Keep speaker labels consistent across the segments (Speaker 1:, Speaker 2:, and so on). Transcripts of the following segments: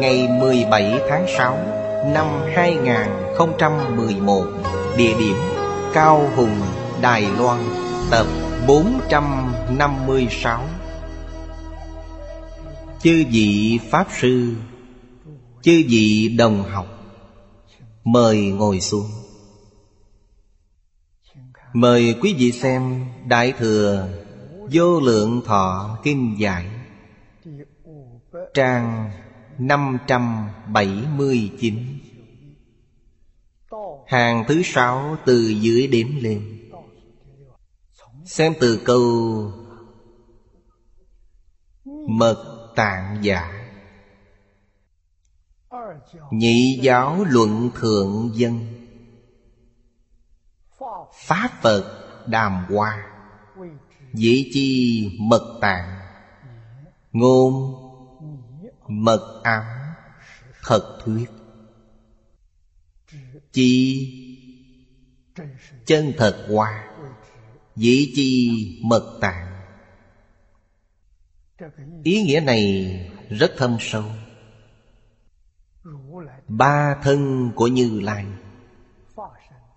Speaker 1: Ngày 17 tháng 6 Năm 2011 Địa điểm Cao Hùng, Đài Loan, Tập 456 Chư vị Pháp Sư, Chư vị đồng học, Mời ngồi xuống. Mời quý vị xem Đại Thừa Vô Lượng Thọ Kinh Giải, Trang 579 Hàng thứ sáu từ dưới đếm lên. Xem từ câu Mật tạng giả. Nhị giáo luận thượng dân. Pháp Phật đàm hoa. Dĩ chi mật tạng. Ngôn Mật ám Thật thuyết. Chi Chân thật hoa Dĩ chi mật tạng. Ý nghĩa này rất thâm sâu. Ba thân của Như Lai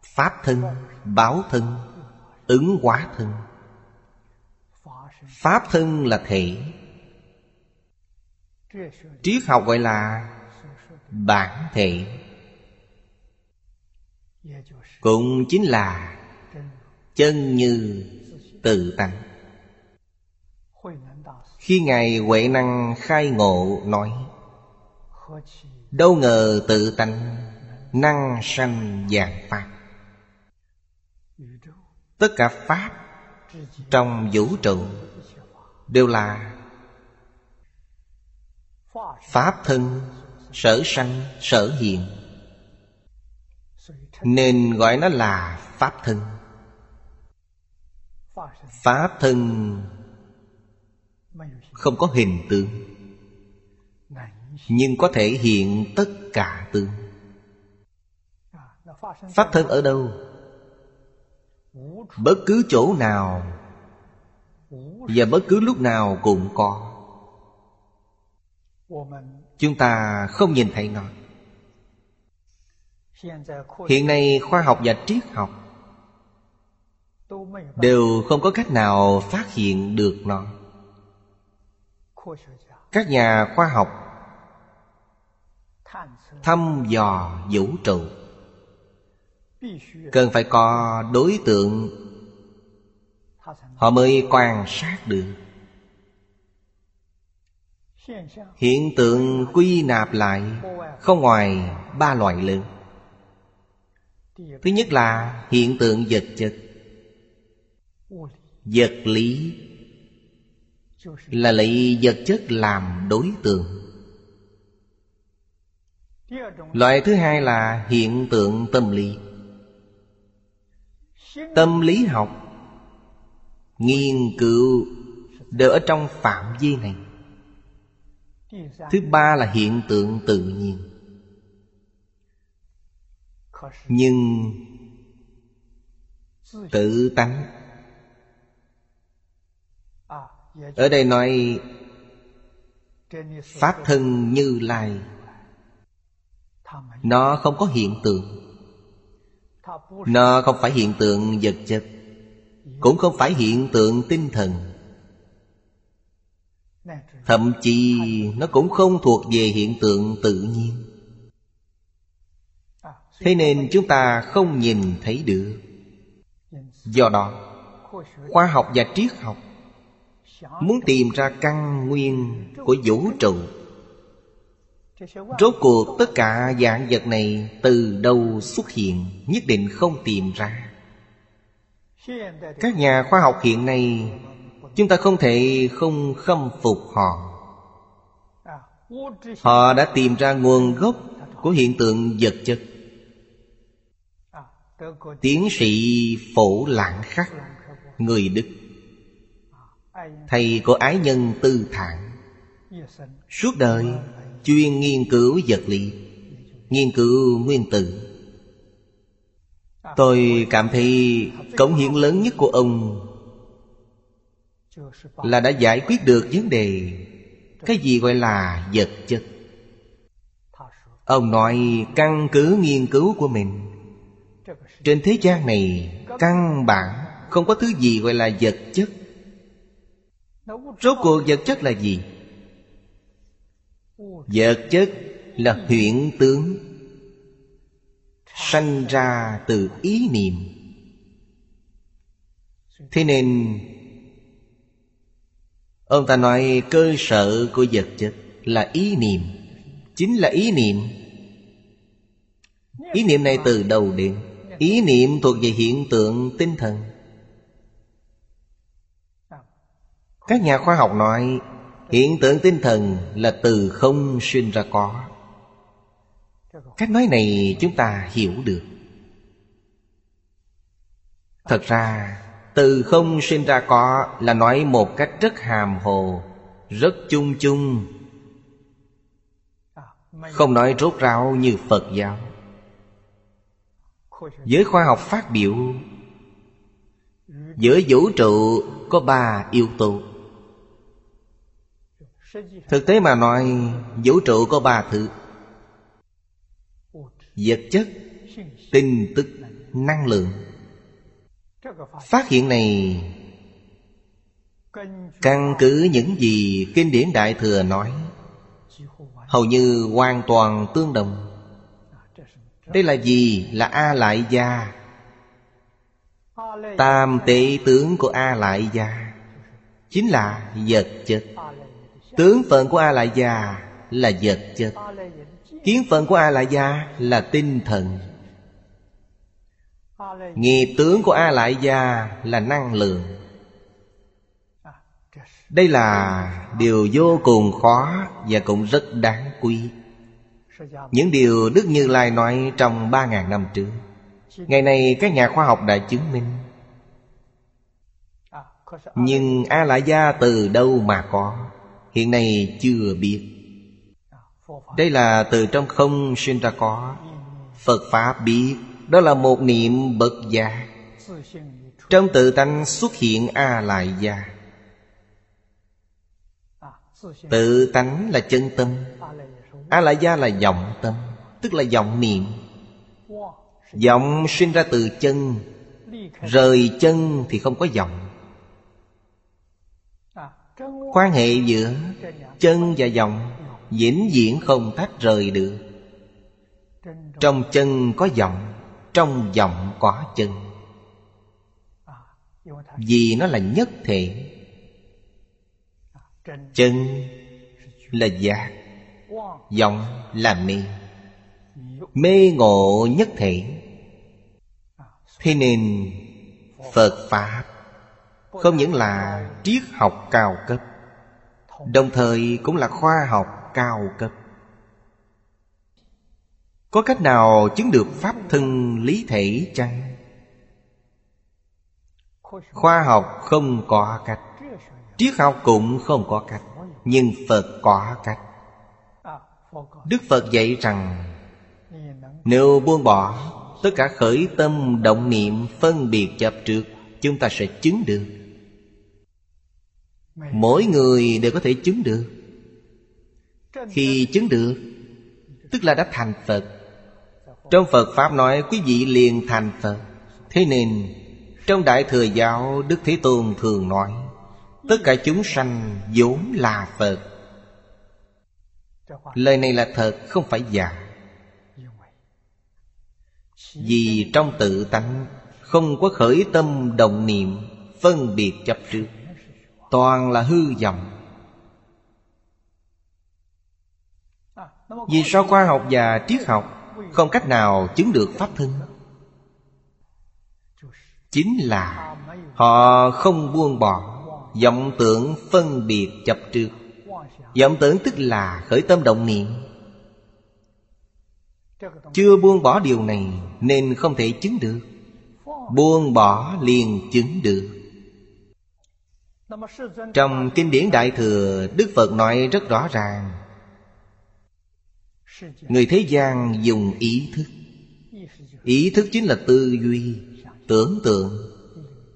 Speaker 1: Pháp thân, báo thân, ứng hóa thân. Pháp thân là thể Triết học gọi là bản thể Cũng chính là chân như tự tánh. Khi Ngài Huệ Năng khai ngộ nói, Đâu ngờ tự tánh năng sanh dạng Pháp. Tất cả Pháp trong vũ trụ Đều là Pháp thân, Sở sanh, sở hiện Nên gọi nó là Pháp thân. Pháp thân Không có hình tượng Nhưng có thể hiện tất cả tướng. Pháp thân ở đâu? Bất cứ chỗ nào Và bất cứ lúc nào cũng có. Chúng ta không nhìn thấy nó. Hiện nay khoa học và triết học Đều không có cách nào phát hiện được nó. Các nhà khoa học Thăm dò vũ trụ. Cần phải có đối tượng. Họ mới quan sát được. Hiện tượng quy nạp lại Không ngoài ba loại lớn. Thứ nhất là hiện tượng vật chất. Vật lý Là lấy vật chất làm đối tượng. Loại thứ hai là hiện tượng tâm lý. Tâm lý học Nghiên cứu Đều ở trong phạm vi này. Thứ ba là hiện tượng tự nhiên. Nhưng Tự tánh. Ở đây nói Pháp thân như lai. Nó không có hiện tượng. Nó không phải hiện tượng vật chất. Cũng không phải hiện tượng tinh thần. Thậm chí nó cũng không thuộc về hiện tượng tự nhiên. Thế nên chúng ta không nhìn thấy được. Do đó Khoa học và triết học Muốn tìm ra căn nguyên của vũ trụ. Rốt cuộc tất cả dạng vật này Từ đâu xuất hiện Nhất định không tìm ra. Các nhà khoa học hiện nay Chúng ta không thể không khâm phục họ. Họ đã tìm ra nguồn gốc của hiện tượng vật chất. Tiến sĩ Phổ Lãng Khắc, Người Đức. Thầy của ái nhân tư thản. Suốt đời chuyên nghiên cứu vật lý, Nghiên cứu nguyên tử. Tôi cảm thấy cống hiến lớn nhất của ông là đã giải quyết được vấn đề. Cái gì gọi là vật chất? Ông nói, căn cứ nghiên cứu của mình. Trên thế gian này, Căn bản không có thứ gì gọi là vật chất. Rốt cuộc vật chất là gì? Vật chất là huyện tướng, Sanh ra từ ý niệm. Thế nên Ông ta nói cơ sở của vật chất là ý niệm. Chính là ý niệm. Ý niệm này từ đầu đến. Ý niệm thuộc về hiện tượng tinh thần. Các nhà khoa học nói, Hiện tượng tinh thần là từ không sinh ra có. Cách nói này chúng ta hiểu được. Thật ra từ không sinh ra có Là nói một cách rất hàm hồ, Rất chung chung. Không nói rốt ráo như Phật giáo. Giới khoa học phát biểu, Giữa vũ trụ có ba yếu tố. Thực tế mà nói, Vũ trụ có ba thứ. Vật chất Tin tức, Năng lượng. Phát hiện này, Căn cứ những gì Kinh điển Đại Thừa nói, Hầu như hoàn toàn tương đồng. Đây là gì? Là A Lại Gia Tam tế tướng của A Lại Gia Chính là vật chất. Tướng phận của A Lại Gia là vật chất. Kiến phận của A Lại Gia là tinh thần. Nghiệp tướng của A Lại Gia là năng lượng. Đây là điều vô cùng khó Và cũng rất đáng quý. Những điều Đức Như Lai nói trong ba ngàn năm trước. Ngày nay các nhà khoa học đã chứng minh. Nhưng A Lại Gia từ đâu mà có? Hiện nay chưa biết. Đây là từ trong không sinh ra có. Phật Pháp biết đó là một niệm bậc già. Trong tự tánh xuất hiện A Lại Gia Tự tánh là chân tâm A Lại Gia là vọng tâm, Tức là vọng niệm Vọng sinh ra từ chân, Rời chân thì không có vọng Quan hệ giữa chân và vọng vĩnh viễn không tách rời được Trong chân có vọng. Trong dòng có chân. Vì nó là nhất thể. Chân là giác Dòng là mê. Mê ngộ nhất thể. Thế nên Phật Pháp Không những là triết học cao cấp, Đồng thời cũng là khoa học cao cấp. Có cách nào chứng được pháp thân lý thể chăng? Khoa học không có cách, Triết học cũng không có cách, Nhưng Phật có cách. Đức Phật dạy rằng, Nếu buông bỏ Tất cả khởi tâm động niệm phân biệt chấp trước, Chúng ta sẽ chứng được. Mỗi người đều có thể chứng được. Khi chứng được, Tức là đã thành Phật trong Phật Pháp nói quý vị liền thành Phật. Thế nên, Trong Đại Thừa Giáo, Đức Thế Tôn thường nói, Tất cả chúng sanh vốn là Phật. Lời này là thật, không phải giả. Vì trong tự tánh, Không có khởi tâm đồng niệm, Phân biệt chấp trước, Toàn là hư vọng. Vì sao khoa học và triết học không cách nào chứng được Pháp thân. Chính là Họ không buông bỏ vọng tưởng phân biệt chập trước vọng tưởng tức là khởi tâm động niệm. Chưa buông bỏ điều này nên không thể chứng được. Buông bỏ liền chứng được. Trong kinh điển đại thừa, đức phật nói rất rõ ràng người thế gian dùng ý thức. Ý thức chính là tư duy, tưởng tượng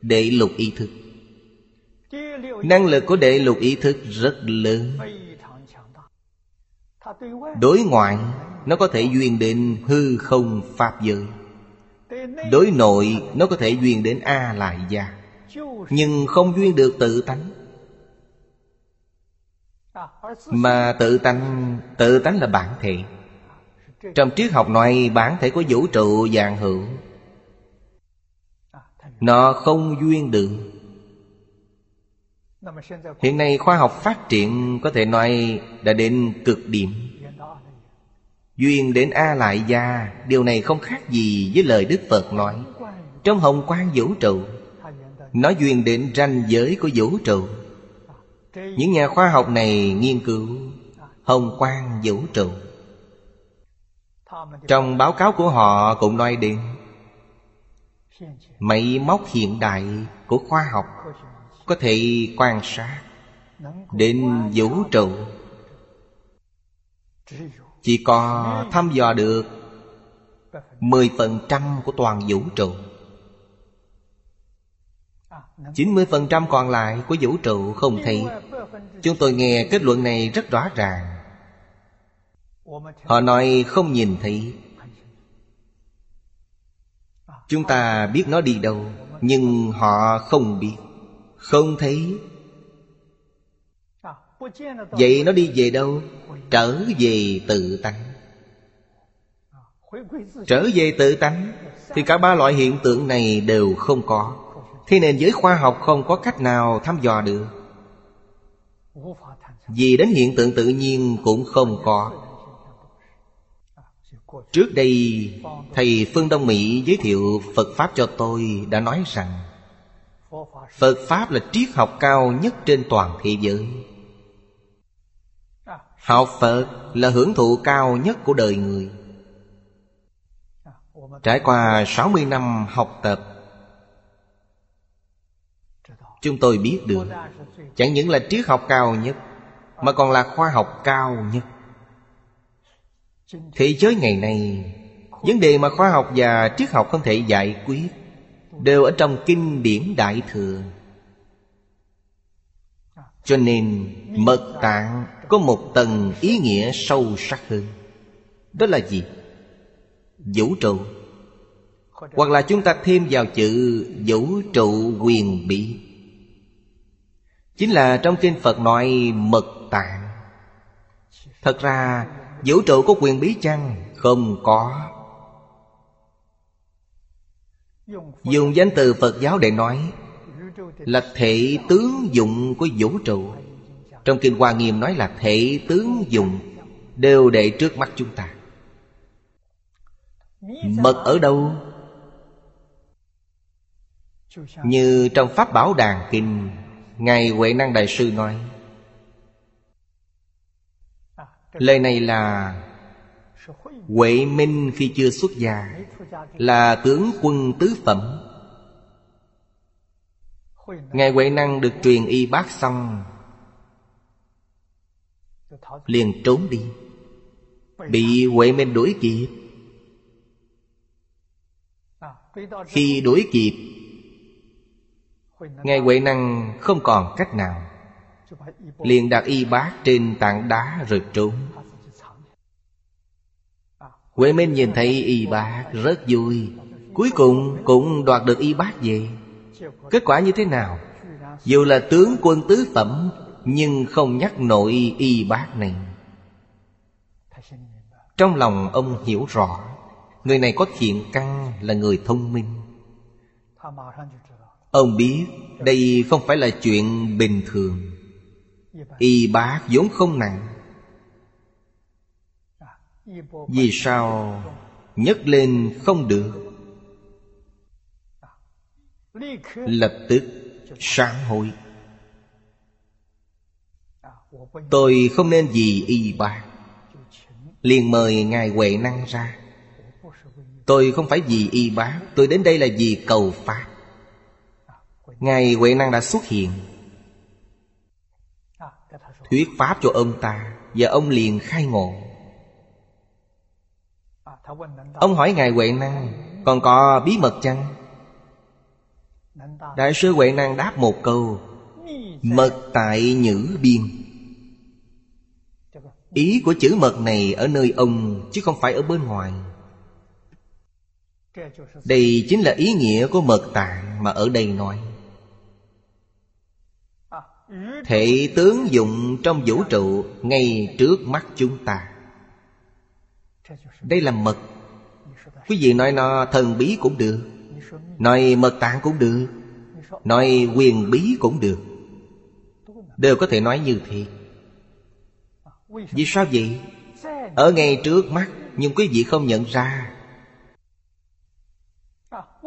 Speaker 1: đệ lục ý thức. Năng lực của đệ lục ý thức rất lớn. Đối ngoại, Nó có thể duyên đến hư không Pháp giới. Đối nội, Nó có thể duyên đến A Lại Gia. Nhưng không duyên được tự tánh. Mà tự tánh Tự tánh là bản thể. Trong triết học nói bản thể của vũ trụ dạng hữu Nó không duyên được Hiện nay khoa học phát triển có thể nói đã đến cực điểm. Duyên đến A Lại Gia, Điều này không khác gì với lời Đức Phật nói. Trong hồng quang vũ trụ, Nó duyên đến ranh giới của vũ trụ. Những nhà khoa học này nghiên cứu Hồng quang vũ trụ. Trong báo cáo của họ cũng nói đến, Máy móc hiện đại của khoa học có thể quan sát đến vũ trụ. Chỉ có thăm dò được 10% của toàn vũ trụ. 90% còn lại của vũ trụ không thấy. Chúng tôi nghe kết luận này rất rõ ràng. Họ nói không nhìn thấy. Chúng ta biết nó đi đâu, Nhưng họ không biết. Không thấy. Vậy nó đi về đâu? Trở về tự tánh. Trở về tự tánh, Thì cả ba loại hiện tượng này đều không có. Thế nên giới khoa học không có cách nào thăm dò được. Vì đến hiện tượng tự nhiên cũng không có. Trước đây, Thầy Phương Đông Mỹ giới thiệu Phật Pháp cho tôi đã nói rằng, Phật Pháp là triết học cao nhất trên toàn thế giới. Học Phật là hưởng thụ cao nhất của đời người. Trải qua 60 năm học tập, Chúng tôi biết được, Chẳng những là triết học cao nhất, Mà còn là khoa học cao nhất. Thế giới ngày nay, Vấn đề mà khoa học và triết học không thể giải quyết Đều ở trong kinh điển Đại Thừa. Cho nên, mật tạng có một tầng ý nghĩa sâu sắc hơn, Đó là gì? Vũ trụ. Hoặc là chúng ta thêm vào chữ vũ trụ quyền bí. Chính là trong kinh Phật nói mật tạng. Thật ra vũ trụ có quyền bí chăng? Không có Dùng danh từ Phật giáo để nói Là thể tướng dụng của vũ trụ Trong Kinh Hoa Nghiêm nói là thể tướng dụng Đều để trước mắt chúng ta Mật ở đâu? Như trong Pháp Bảo Đàn Kinh, Ngài Huệ Năng Đại Sư nói Lời này là Huệ Minh khi chưa xuất gia, Là tướng quân tứ phẩm. Ngài Huệ Năng được truyền y bác xong, Liền trốn đi. Bị Huệ Minh đuổi kịp. Khi đuổi kịp, Ngài Huệ Năng không còn cách nào liền đặt y bát trên tảng đá rồi trốn. Huệ minh nhìn thấy y bát rất vui. Cuối cùng cũng đoạt được y bát về. Kết quả như thế nào? Dù là tướng quân tứ phẩm, nhưng không nhắc nội y bát này. Trong lòng ông hiểu rõ, người này có thiện căn là người thông minh. Ông biết đây không phải là chuyện bình thường y bác vốn không nặng. Vì sao nhấc lên không được? Lập tức
Speaker 2: sáng hội
Speaker 1: tôi không nên vì y
Speaker 2: bạc
Speaker 1: liền mời ngài huệ năng ra. Tôi không phải vì y bác tôi đến đây là vì cầu pháp. Ngài huệ năng đã xuất hiện thuyết pháp cho ông ta và ông liền khai ngộ. Ông hỏi ngài huệ năng, còn có bí mật chăng? Đại sư huệ năng đáp một câu, mật tại nhữ biên. Ý của chữ mật này ở nơi ông chứ không phải ở bên ngoài. Đây chính là ý nghĩa của mật tạng mà ở đây nói. Thể tướng dụng trong vũ trụ ngay trước mắt chúng ta. Đây là mật. Quý vị nói nó thần bí cũng được, Nói mật tạng cũng được, Nói quyền bí cũng được. Đều có thể nói như thế. Vì sao vậy? Ở ngay trước mắt, Nhưng quý vị không nhận ra.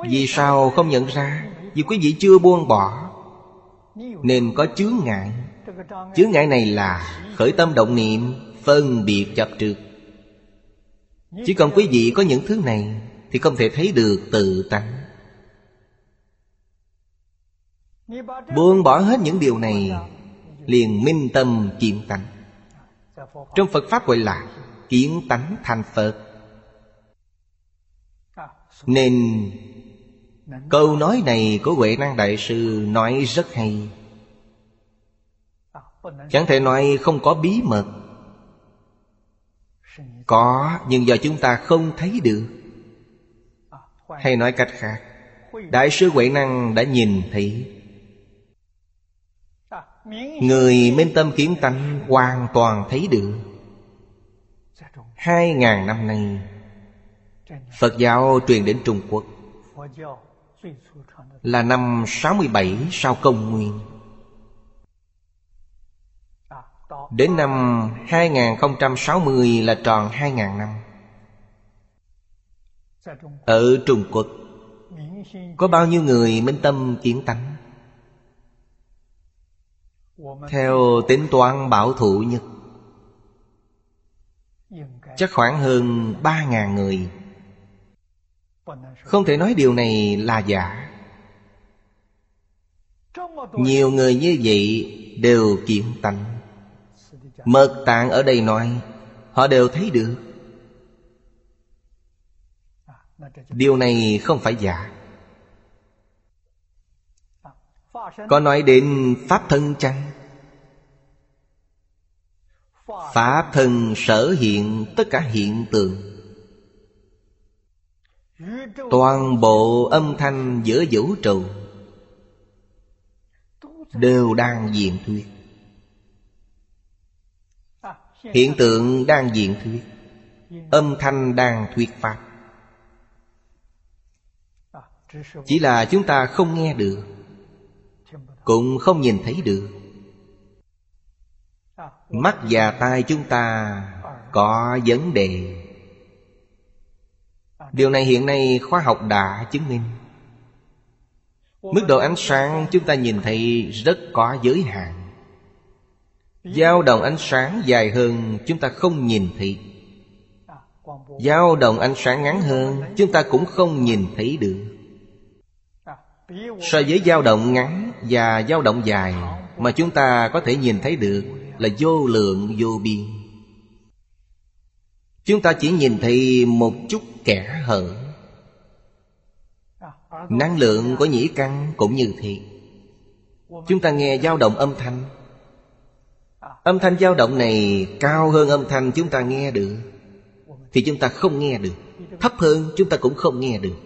Speaker 1: Vì sao không nhận ra? Vì quý vị chưa buông bỏ nên có chướng ngại. Chướng ngại này là khởi tâm động niệm, phân biệt chập
Speaker 2: trượt.
Speaker 1: Chỉ cần quý vị có những thứ này thì không thể thấy được tự tánh. Buông bỏ hết những điều này, liền minh tâm kiệm tánh. Trong phật pháp gọi là kiến tánh thành phật. Nên Câu nói này của Huệ Năng Đại Sư nói rất hay. Chẳng thể nói không có bí mật. Có nhưng do chúng ta không thấy được. Hay nói cách khác Đại sư Huệ Năng đã nhìn thấy. Người minh tâm kiến tánh hoàn toàn thấy được. Hai ngàn năm nay Phật giáo truyền đến Trung Quốc là năm 67 sau công nguyên. Đến năm 2060 là tròn 2.000 năm. Ở Trung Quốc, Có bao nhiêu người minh tâm kiến tánh? Theo tính toán bảo thủ nhất Chắc khoảng hơn 3.000 người. Không thể nói điều này là giả. Nhiều người như vậy đều kiện tánh. Mật tạng ở đây nói, Họ đều thấy được. Điều này không phải giả. Có nói đến Pháp thân chăng? Pháp thân sở hiện tất cả hiện tượng toàn bộ âm thanh giữa vũ trụ đều đang diện thuyết. Hiện tượng đang diện thuyết. Âm thanh đang thuyết pháp. Chỉ là chúng ta không nghe được, cũng không nhìn thấy được. Mắt và tai chúng ta có vấn đề. Điều này hiện nay khoa học đã chứng minh. Mức độ ánh sáng chúng ta nhìn thấy rất có giới hạn. Dao động ánh sáng dài hơn chúng ta không nhìn thấy. Dao động ánh sáng ngắn hơn chúng ta cũng không nhìn thấy được. So với dao động ngắn và dao động dài mà chúng ta có thể nhìn thấy được là vô lượng vô biên. Chúng ta chỉ nhìn thấy một chút kẻ hở Năng lượng của nhĩ căn cũng như thế Chúng ta nghe dao động âm thanh. Âm thanh dao động này cao hơn âm thanh chúng ta nghe được, Thì chúng ta không nghe được. Thấp hơn chúng ta cũng không nghe được.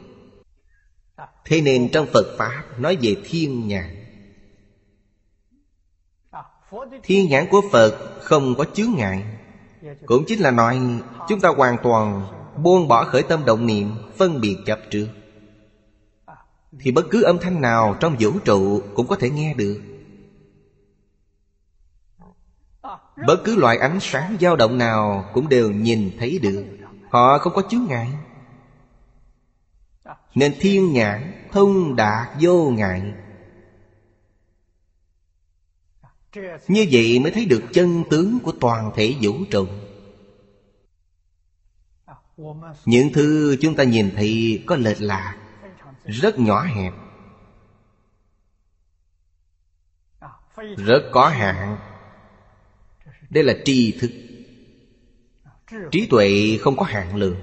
Speaker 1: Thế nên trong Phật Pháp nói về thiên nhãn. Thiên nhãn của Phật không có chướng ngại. Cũng chính là nói, chúng ta hoàn toàn Buông bỏ khởi tâm động niệm, Phân biệt chấp trước Thì bất cứ âm thanh nào trong vũ trụ Cũng có thể nghe được. Bất cứ loại ánh sáng dao động nào Cũng đều nhìn thấy được. Họ không có chướng ngại. Nên thiên nhãn, thông đạt, vô ngại. Như vậy mới thấy được chân tướng của toàn thể vũ trụ. Những thứ chúng ta nhìn thấy có lệch lạc, Rất nhỏ hẹp, Rất có hạn. Đây là tri thức. Trí tuệ không có hạn lượng.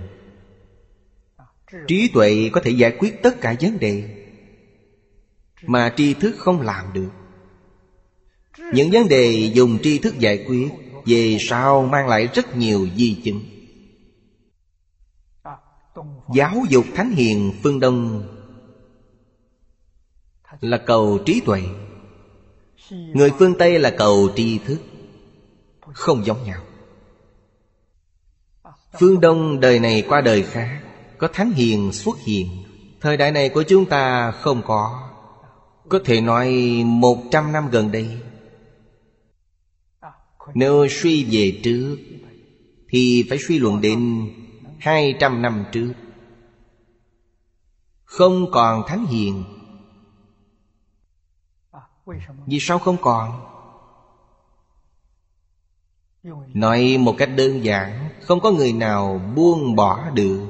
Speaker 1: Trí tuệ có thể giải quyết tất cả vấn đề Mà tri thức không làm được. Những vấn đề dùng tri thức giải quyết Về sau mang lại rất nhiều di chứng. Giáo dục Thánh Hiền phương Đông. Là cầu trí tuệ. Người phương Tây là cầu tri thức. Không giống nhau. Phương Đông đời này qua đời khác, Có Thánh Hiền xuất hiện. Thời đại này của chúng ta không có. Có thể nói một trăm năm gần đây. Nếu suy về trước, Thì phải suy luận đến hai trăm năm trước. Không còn thánh hiền. Vì sao không còn? Nói một cách đơn giản, Không có người nào buông bỏ được.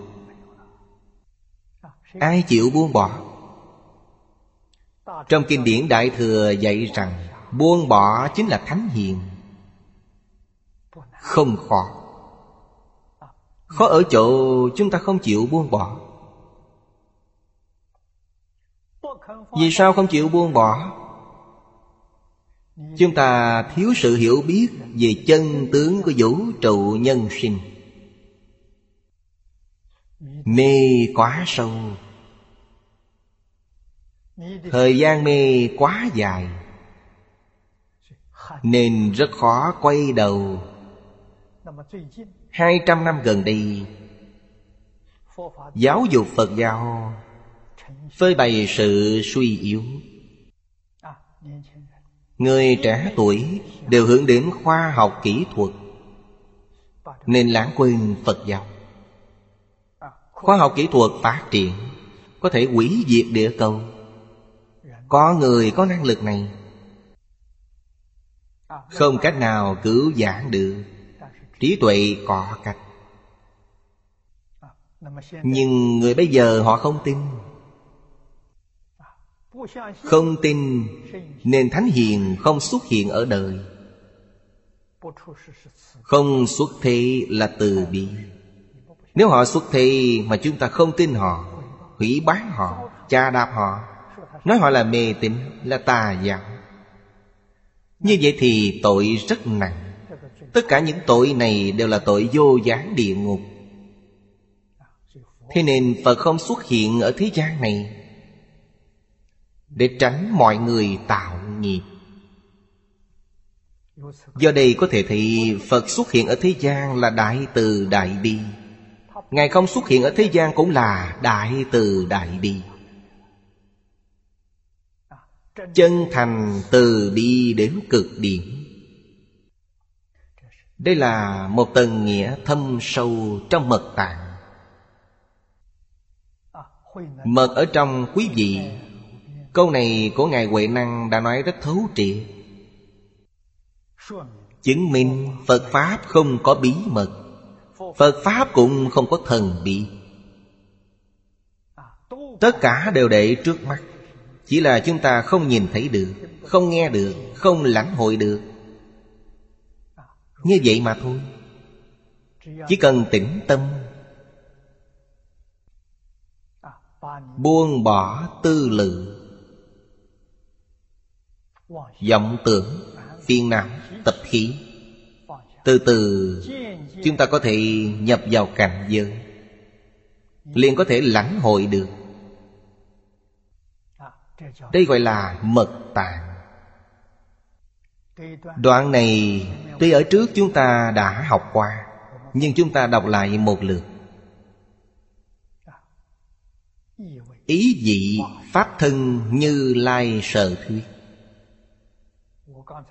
Speaker 1: Ai chịu buông bỏ? Trong kinh điển Đại Thừa dạy rằng, Buông bỏ chính là thánh hiền. Không khó. Khó ở chỗ chúng ta không chịu buông bỏ. Vì sao không chịu buông bỏ? Chúng ta thiếu sự hiểu biết Về chân tướng của vũ trụ nhân sinh. Mê quá sâu. Thời gian mê quá dài. Nên rất khó quay đầu. Hai trăm năm gần đây, Giáo dục Phật giáo Phơi bày sự suy yếu. Người trẻ tuổi đều hướng đến khoa học kỹ thuật, Nên lãng quên Phật giáo. Khoa học kỹ thuật phát triển Có thể hủy diệt địa cầu. Có người có năng lực này, Không cách nào cứu giảng được. Trí tuệ có cách. Nhưng người bây giờ họ không tin. Không tin, Nên Thánh Hiền không xuất hiện ở đời. Không xuất thế là từ bi. Nếu họ xuất thế mà chúng ta không tin họ, Hủy bán họ, Cha đạp họ, Nói họ là mê tín, Là tà giáo Như vậy thì tội rất nặng. Tất cả những tội này đều là tội vô gián địa ngục. Thế nên Phật không xuất hiện ở thế gian này. Để tránh mọi người tạo nghiệp. Do đây có thể thì Phật xuất hiện ở thế gian là Đại Từ Đại Bi. Ngài không xuất hiện ở thế gian cũng là Đại Từ Đại Bi. Chân thành từ bi đến cực điểm. Đây là một tầng nghĩa thâm sâu trong mật tạng. Mật ở trong quý vị Câu này của Ngài Huệ Năng đã nói rất thấu triệt. Chứng minh Phật Pháp không có bí mật, Phật Pháp cũng không có thần bí. Tất cả đều để trước mắt, Chỉ là chúng ta không nhìn thấy được, Không nghe được, Không lãnh hội được. Như vậy mà thôi. Chỉ cần tĩnh tâm, Buông bỏ tư lượng vọng tưởng, phiền não, tập khí. Từ từ, chúng ta có thể nhập vào cảnh giới. Liền có thể lãnh hội được. Đây gọi là mật tạng. Đoạn này, tuy ở trước chúng ta đã học qua, nhưng chúng ta đọc lại một lượt. Ý dị pháp thân như lai sở thuyết.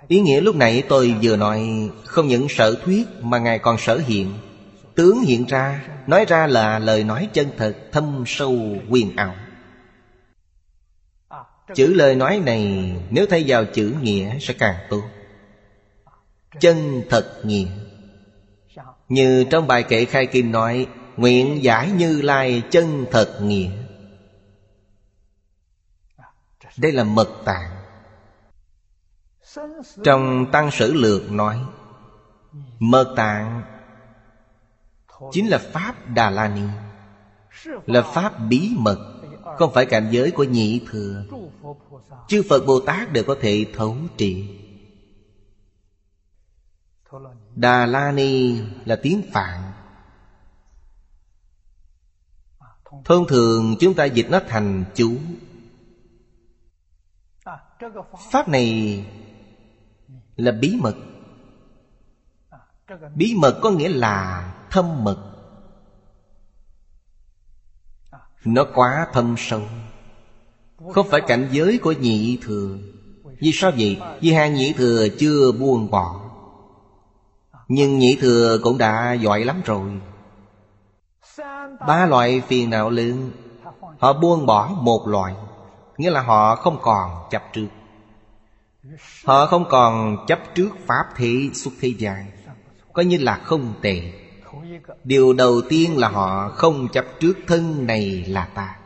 Speaker 1: Ý nghĩa lúc nãy tôi vừa nói Không những sở thuyết mà Ngài còn sở hiện. Tướng hiện ra, Nói ra là lời nói chân thật, Thâm sâu, quyền ảo. Chữ lời nói này, Nếu thay vào chữ nghĩa, sẽ càng tốt. Chân thật nghĩa. Như trong bài kệ khai kim nói, Nguyện giải như lai chân thật nghĩa. Đây là mật tạng. Trong Tăng Sử Lược nói, Mơ tạng Chính là Pháp Đà La Ni, Là Pháp bí mật, Không phải cảnh giới của nhị thừa. Chư Phật Bồ Tát đều có thể thấu trị. Đà La Ni là tiếng Phạn. Thông thường chúng ta dịch nó thành chú. Pháp này là bí mật. Bí mật có nghĩa là thâm mật. Nó quá thâm sâu. Không phải cảnh giới của nhị thừa. Vì sao vậy? Vì hai nhị thừa chưa buông bỏ. Nhưng nhị thừa cũng đã giỏi lắm rồi. Ba loại phiền não lớn, họ buông bỏ một loại, nghĩa là họ không còn chập trước Họ không còn chấp trước Pháp thị xuất thế gian Coi như là không tệ. Điều đầu tiên là họ không chấp trước thân này là ta.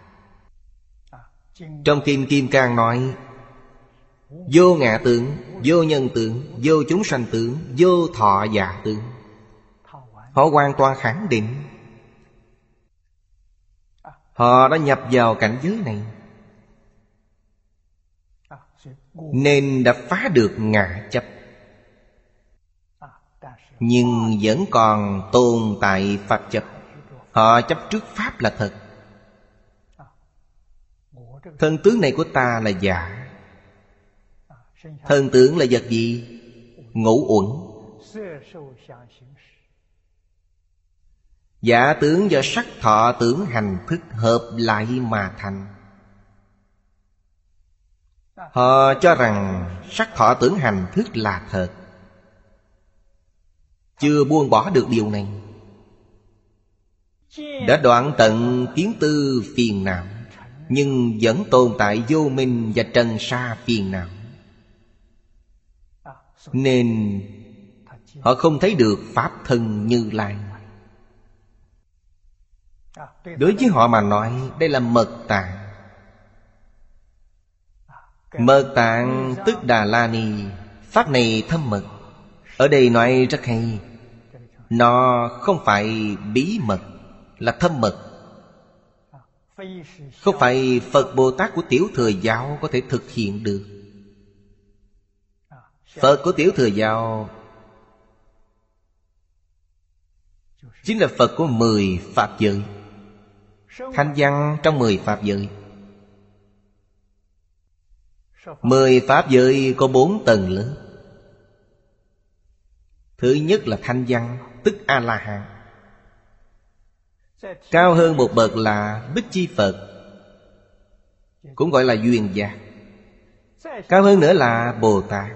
Speaker 1: Trong Kim Kim Cang nói Vô ngã tướng, vô nhân tướng, vô chúng sanh tướng, vô thọ giả tướng Họ hoàn toàn khẳng định. Họ đã nhập vào cảnh giới này nên đã phá được ngã chấp. Nhưng vẫn còn tồn tại pháp chấp. Họ chấp trước pháp là thật. Thân tướng này của ta là giả. Thân tướng là vật gì? Ngũ uẩn. Giả tướng do sắc thọ tưởng hành thức hợp lại mà thành. Họ cho rằng sắc thọ tưởng hành thức là thật. Chưa buông bỏ được điều này, Đã đoạn tận kiến tư phiền não, Nhưng vẫn tồn tại vô minh và trần sa phiền não. Nên họ không thấy được Pháp thân như lai. Đối với họ mà nói, Đây là mật tạng. Mơ tạng tức Đà La Ni, Pháp này thâm mật. Ở đây nói rất hay, Nó không phải bí mật Là thâm mật. Không phải Phật Bồ Tát của Tiểu Thừa Giáo Có thể thực hiện được. Phật của Tiểu Thừa Giáo Chính là Phật của mười Pháp giới. Thanh văn trong mười Pháp giới. Mười Pháp giới có bốn tầng lớn. Thứ nhất là thanh văn, Tức A-la-hán. Cao hơn một bậc là Bích Chi Phật, Cũng gọi là duyên giác Cao hơn nữa là Bồ Tát.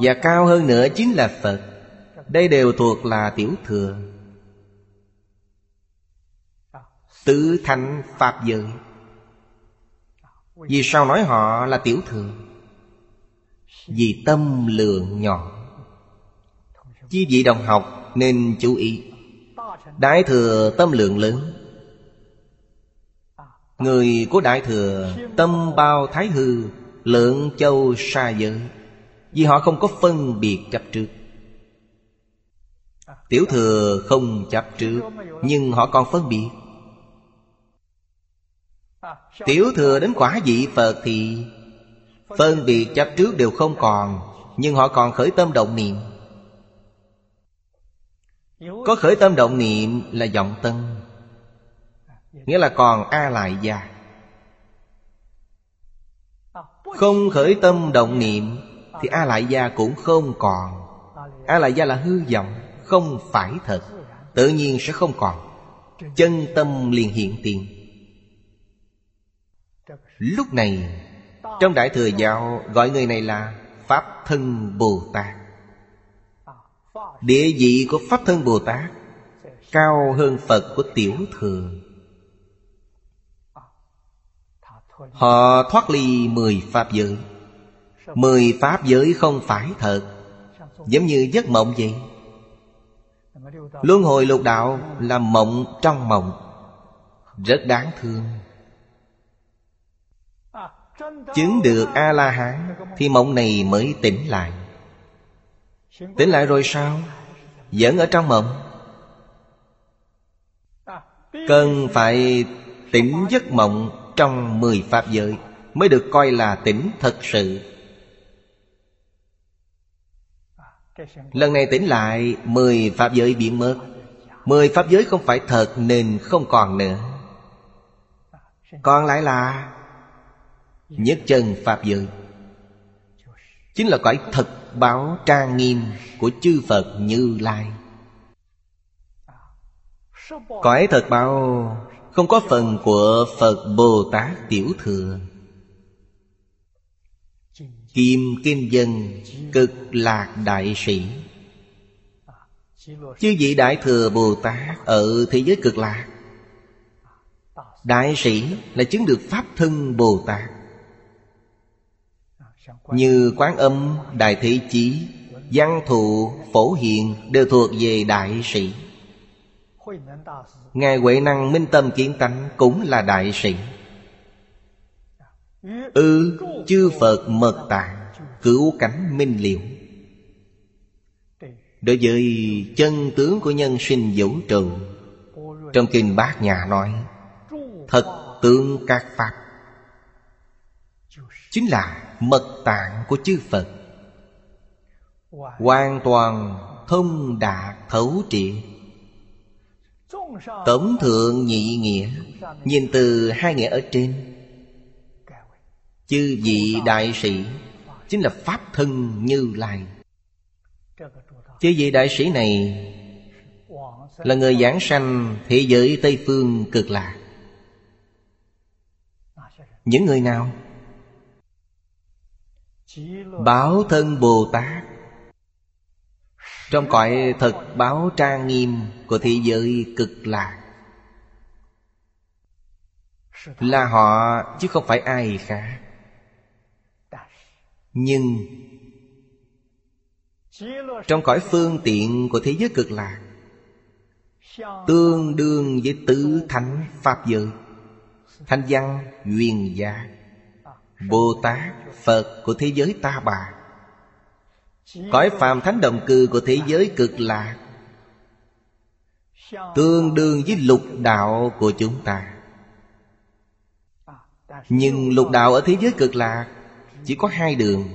Speaker 1: Và cao hơn nữa chính là Phật. Đây đều thuộc là tiểu thừa. Tứ thanh Pháp giới. Vì sao nói họ là tiểu thừa? Vì tâm lượng nhỏ Chi vị đồng học nên chú ý. Đại thừa tâm lượng lớn. Người của Đại Thừa Tâm bao thái hư Lượng châu xa giới Vì họ không có phân biệt chấp trước. Tiểu Thừa không chấp trước, Nhưng họ còn phân biệt. Tiểu thừa đến quả vị Phật thì Phân biệt chấp trước đều không còn, Nhưng họ còn khởi tâm động niệm. Có khởi tâm động niệm là vọng tân Nghĩa là còn A lại
Speaker 2: già
Speaker 1: Không khởi tâm động niệm Thì A lại gia cũng không còn. A lại gia là hư vọng, Không phải thật, Tự nhiên sẽ không còn. Chân tâm liền hiện tiền. Lúc này, Trong Đại Thừa Giáo Gọi người này là Pháp Thân Bồ Tát. Địa vị của Pháp Thân Bồ Tát Cao hơn Phật của Tiểu Thừa. Họ thoát ly mười Pháp giới. Mười Pháp giới không phải thật, Giống như giấc mộng vậy. Luân hồi lục đạo là mộng trong mộng, Rất đáng thương. Chứng được A-la-hán, Thì mộng này mới tỉnh lại. Tỉnh lại rồi sao? Vẫn ở trong mộng. Cần phải tỉnh giấc mộng Trong mười pháp giới Mới được coi là tỉnh thật sự. Lần này tỉnh lại, Mười pháp giới biến mất. Mười pháp giới không phải thật Nên không còn nữa. Còn lại là Dạ. Nhất chân Pháp giới. Chính là cõi thật báo trang nghiêm Của chư Phật Như Lai. Cõi thật báo Không có phần của Phật Bồ Tát Tiểu Thừa. Kim Kim Dân Cực Lạc Đại Sĩ. Chư vị Đại Thừa Bồ Tát Ở thế giới cực lạc. Đại sĩ là chứng được Pháp thân Bồ Tát. Như Quán Âm, Đại Thế Chí Văn Thụ, Phổ Hiền Đều thuộc về đại sĩ. Ngài Huệ Năng Minh Tâm Kiến Tánh Cũng là đại sĩ. Ư ừ, chư Phật mật tạng Cứu cánh minh liệu Đối với chân tướng của nhân sinh vũ trụ Trong kinh Bát Nhà nói Thật tướng các Pháp. Chính là mật tạng của chư Phật. Hoàn toàn thông đạt thấu triệt. Tổng thượng nhị nghĩa, Nhìn từ hai nghĩa ở trên. Chư vị đại sĩ Chính là Pháp thân Như Lai. Chư vị đại sĩ này Là người giảng sanh thế giới Tây Phương cực lạc. Những người nào? Báo thân Bồ Tát. Trong cõi thật báo trang nghiêm Của thế giới cực lạc. Là họ chứ không phải ai khác. Nhưng Trong cõi phương tiện của thế giới cực lạc, Tương đương với tứ thánh Pháp giới Thanh văn duyên giác. Bồ Tát Phật của thế giới ta bà. Cõi phàm thánh đồng cư của thế giới cực lạc Tương đương với lục đạo của chúng ta. Nhưng lục đạo ở thế giới cực lạc Chỉ có hai đường.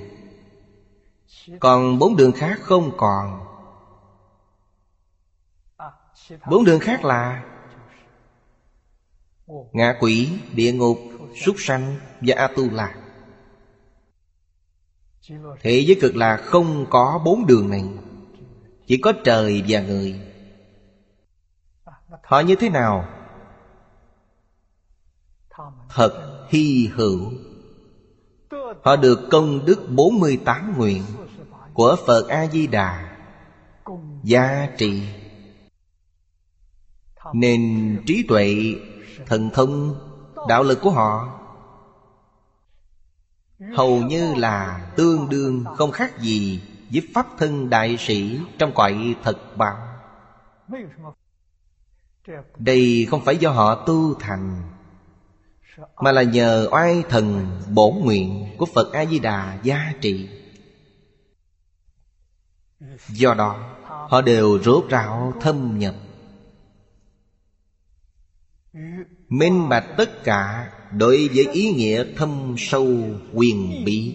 Speaker 1: Còn bốn đường khác không còn. Bốn đường khác là Ngạ quỷ, địa ngục, súc sanh và A-tu-la. Thế giới cực lạc không có bốn đường này Chỉ có trời và người. Họ như thế nào? Thật hy hữu. Họ được công đức 48 nguyện Của Phật A-di-đà. Giá trị Nên trí tuệ Thần thông Đạo lực của họ Hầu như là tương đương không khác gì Với Pháp thân đại sĩ Trong cõi thật báo Đây không phải do họ tu thành, Mà là nhờ oai thần bổn nguyện Của Phật A-di-đà gia trị. Do đó, Họ đều rốt ráo thâm nhập Minh bạch tất cả Đối với ý nghĩa thâm sâu quyền bí.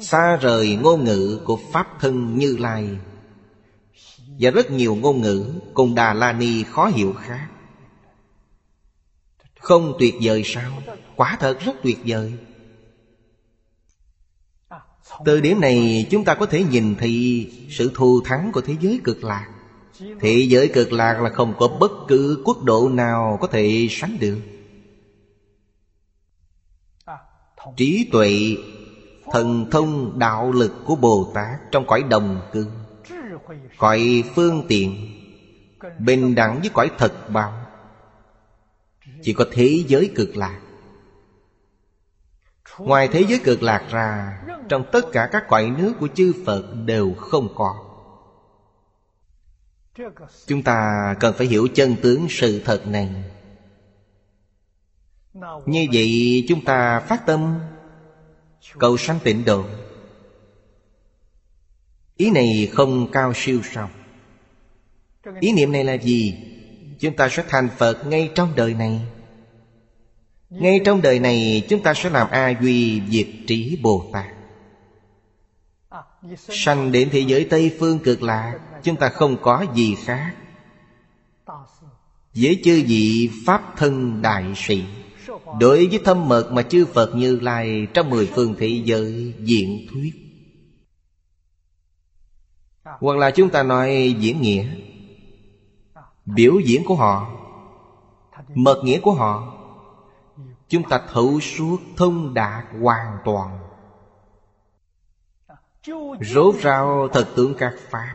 Speaker 1: Xa rời ngôn ngữ của Pháp thân Như Lai. Và rất nhiều ngôn ngữ cùng Đà La Ni khó hiểu khác. Không tuyệt vời sao? Quả thật rất tuyệt vời. Từ điểm này chúng ta có thể nhìn thấy sự thù thắng của thế giới cực lạc. Thị giới cực lạc là không có bất cứ quốc độ nào có thể sánh được. Trí tuệ, Thần thông, đạo lực của Bồ Tát Trong cõi đồng cư Cõi phương tiện, Bình đẳng với cõi thật báo, Chỉ có thế giới cực lạc. Ngoài thế giới cực lạc ra, Trong tất cả các cõi nước của chư Phật đều không có chúng ta cần phải hiểu chân tướng sự thật này. Như vậy, chúng ta phát tâm, cầu sanh tịnh độ. Ý này không cao siêu sao? Ý niệm này là gì? Chúng ta sẽ thành phật ngay trong đời này. Ngay trong đời này, chúng ta sẽ làm a duy diệt trí bồ tát sanh đến thế giới tây phương cực lạc chúng ta không có gì khác. Với chư vị pháp thân đại sĩ, đối với thâm mật mà chư phật như lai trong mười phương thế giới diễn thuyết. Hoặc là chúng ta nói diễn nghĩa. Biểu diễn của họ, mật nghĩa của họ, chúng ta thấu suốt thông đạt hoàn toàn. Rốt rao thật tướng các Pháp.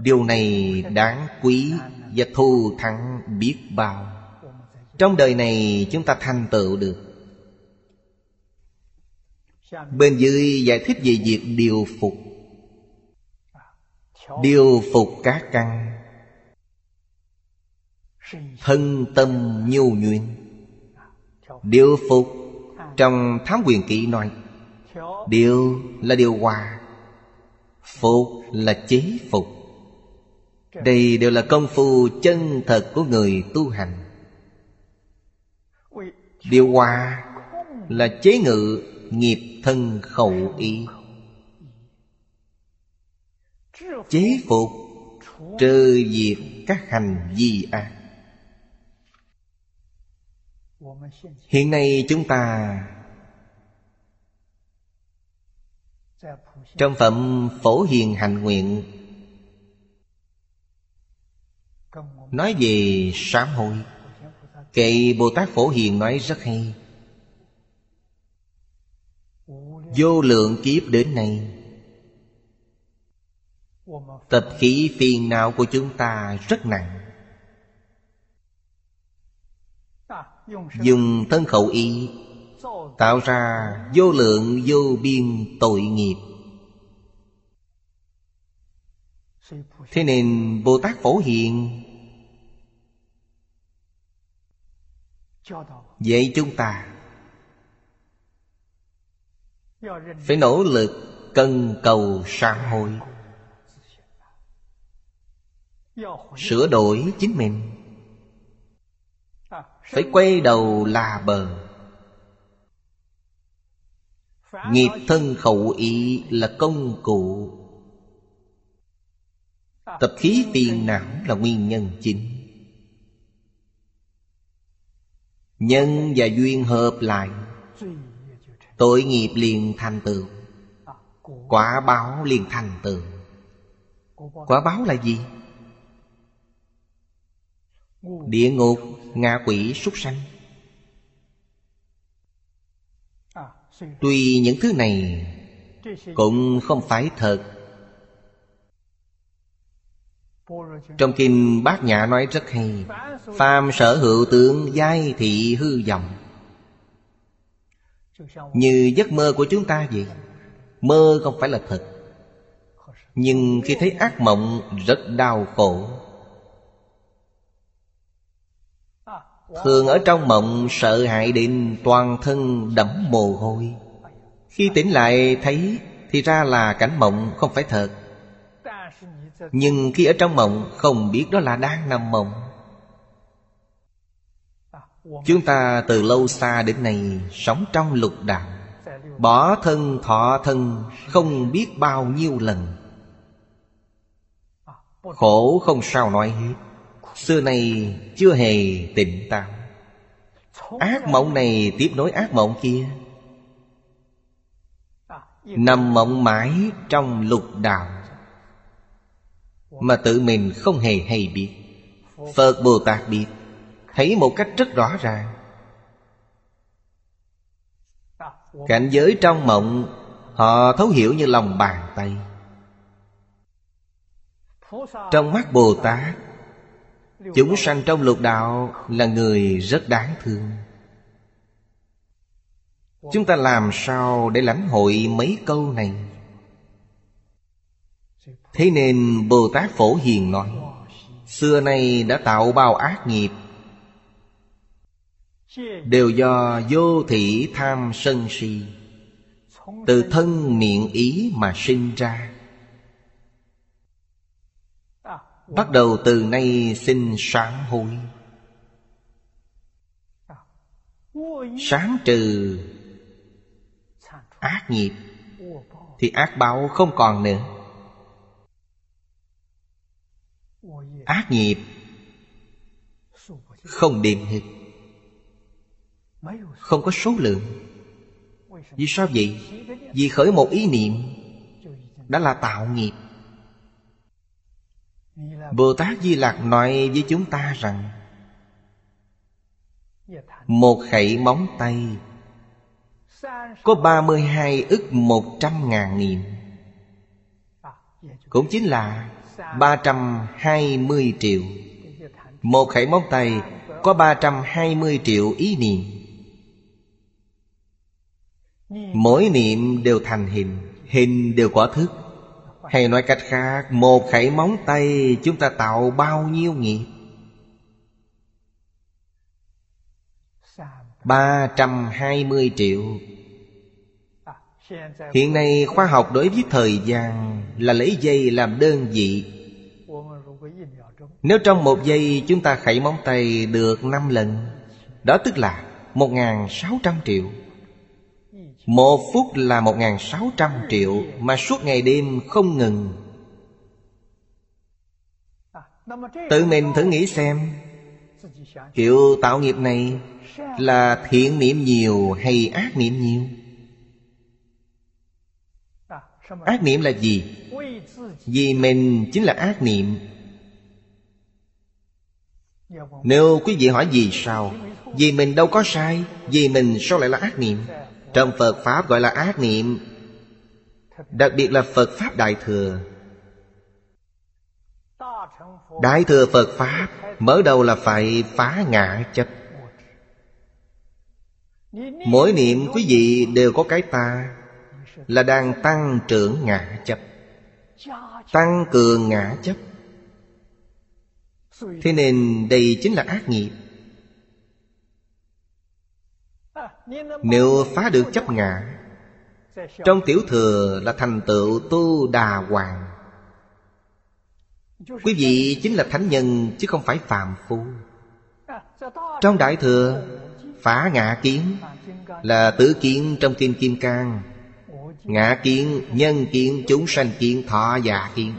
Speaker 1: Điều này đáng quý và thù thắng biết bao. Trong đời này chúng ta thành tựu được. Bên dưới giải thích về việc điều phục. Điều phục các căn. Thân tâm nhu nhuyễn. Điều phục Trong thám quyền kỵ nói điều là điều hòa, phục là chế phục. Đây đều là công phu chân thật của người tu hành. Điều hòa là chế ngự nghiệp thân khẩu ý. Chế phục, trừ diệt các hành vi ác. Hiện nay chúng ta Trong phẩm Phổ Hiền Hành Nguyện, Nói về sám hối. Kệ Bồ Tát Phổ Hiền nói rất hay. Vô lượng kiếp đến nay, Tập khí phiền não của chúng ta rất nặng. Dùng thân khẩu
Speaker 2: y
Speaker 1: tạo ra vô lượng, vô biên tội nghiệp. Thế nên bồ tát phổ
Speaker 2: hiện
Speaker 1: vậy chúng ta phải nỗ lực cần cầu sám hối, sửa đổi chính mình, phải quay đầu là bờ. Nghiệp thân khẩu ý là công cụ. Tập khí phiền não là nguyên nhân chính. Nhân và duyên hợp lại Tội nghiệp liền thành tựu Quả báo liền thành tựu. Quả báo là gì? Địa ngục, ngạ quỷ, súc sanh. Tuy những thứ này cũng không phải thật. Trong kinh Bát Nhã nói rất hay, Phàm sở hữu tướng giai thị hư vọng. Như giấc mơ của chúng ta vậy, Mơ không phải là thật. Nhưng khi thấy ác mộng rất đau khổ. Thường ở trong mộng, sợ hại đến toàn thân đẫm mồ hôi. Khi tỉnh lại thấy, thì ra là cảnh mộng không phải thật. Nhưng khi ở trong mộng, không biết đó là đang nằm mộng. Chúng ta từ lâu xa đến nay sống trong lục đạo. Bỏ thân, thọ thân, không biết bao nhiêu lần. Khổ không sao nói hết. Xưa này chưa hề tỉnh táo Ác mộng này tiếp nối ác mộng kia. Nằm mộng mãi trong lục đạo Mà tự mình không hề hay biết. Phật Bồ Tát biết, Thấy một cách rất rõ ràng. Cảnh giới trong mộng, Họ thấu hiểu như lòng bàn tay. Trong mắt Bồ Tát Chúng sanh trong lục đạo Là người rất đáng thương. Chúng ta làm sao để lãnh hội mấy câu này? Thế nên Bồ Tát Phổ Hiền nói, Xưa nay đã tạo bao ác nghiệp, Đều do vô thị tham sân si, Từ thân miệng ý mà sinh ra. Bắt đầu từ nay xin sáng hối Sáng trừ ác nghiệp, Thì ác báo không còn nữa. Ác nghiệp Không đếm hết Không có số lượng. Vì sao vậy? Vì khởi một ý niệm Đã là tạo nghiệp. Bồ Tát Di Lặc nói với chúng ta rằng Một khẩy móng tay Có 32 ức một trăm ngàn niệm, Cũng chính là 320 triệu. Một khẩy móng tay có 320 triệu ý niệm. Mỗi niệm đều thành hình Hình đều có thức. Hay nói cách khác, Một khẩy móng tay chúng ta tạo bao nhiêu nghiệp? 320 triệu. Hiện nay khoa học đối với thời gian Là lấy giây làm đơn vị. Nếu trong một giây chúng ta khẩy móng tay được 5 lần, Đó tức là 1.600 triệu. Một phút là 1.600 triệu Mà suốt ngày đêm không ngừng. Tự mình thử nghĩ xem, Kiểu tạo nghiệp này Là thiện niệm nhiều hay ác niệm nhiều? Ác niệm là gì? Vì mình chính là ác niệm. Nếu quý vị hỏi vì sao, Vì mình đâu có sai, Vì mình sao lại là ác niệm? Trong Phật Pháp gọi là ác niệm, Đặc biệt là Phật Pháp Đại Thừa. Đại Thừa Phật Pháp Mở đầu là phải phá ngã chấp Mỗi niệm quý vị đều có cái ta, Là đang tăng trưởng ngã chấp, Tăng cường ngã chấp. Thế nên đây chính là ác nghiệp. Nếu phá được chấp ngã Trong tiểu thừa là thành tựu tu đà hoàng. Quý vị chính là thánh nhân chứ không phải phàm phu. Trong đại thừa Phá ngã kiến Là tử kiến trong kim Kim Cang. Ngã kiến, nhân kiến, chúng sanh kiến, thọ già kiến.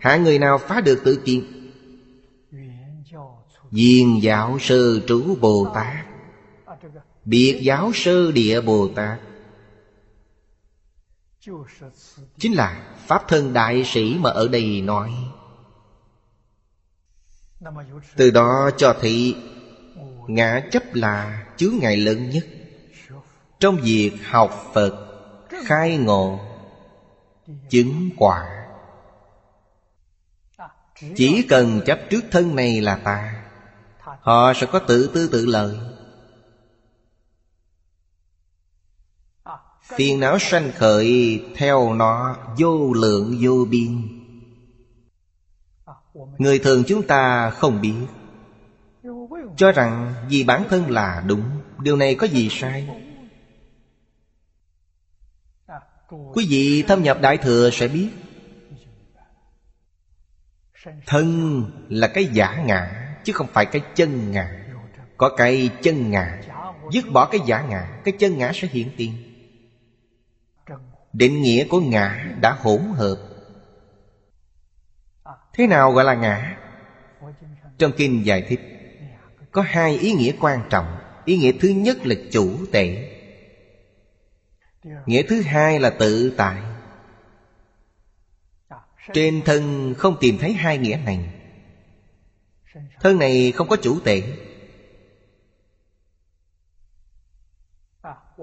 Speaker 1: Hạ người nào phá được tự kiến? Viên giáo sơ trú Bồ Tát. Biệt giáo sơ địa Bồ Tát. Chính là Pháp thân đại sĩ mà ở đây nói. Từ đó cho thị, Ngã chấp là chướng ngại lớn nhất. Trong việc học Phật, Khai ngộ, Chứng quả. Chỉ cần chấp trước thân này là ta, Họ sẽ có tự tư tự lợi. Phiền não sanh khởi, theo nó vô lượng vô biên. Người thường chúng ta không biết. Cho rằng vì bản thân là đúng, Điều này có gì sai? Quý vị thâm nhập Đại Thừa sẽ biết. Thân là cái giả ngã, Chứ không phải cái chân ngã. Có cái chân ngã, Dứt bỏ cái giả ngã, Cái chân ngã sẽ hiện tiền. Định nghĩa của ngã đã hỗn hợp. Thế nào gọi là ngã? Trong kinh giải thích, Có hai ý nghĩa quan trọng. Ý nghĩa thứ nhất là chủ tệ Nghĩa thứ hai là tự tại. Trên thân không tìm thấy hai nghĩa này. Thân này không có chủ tệ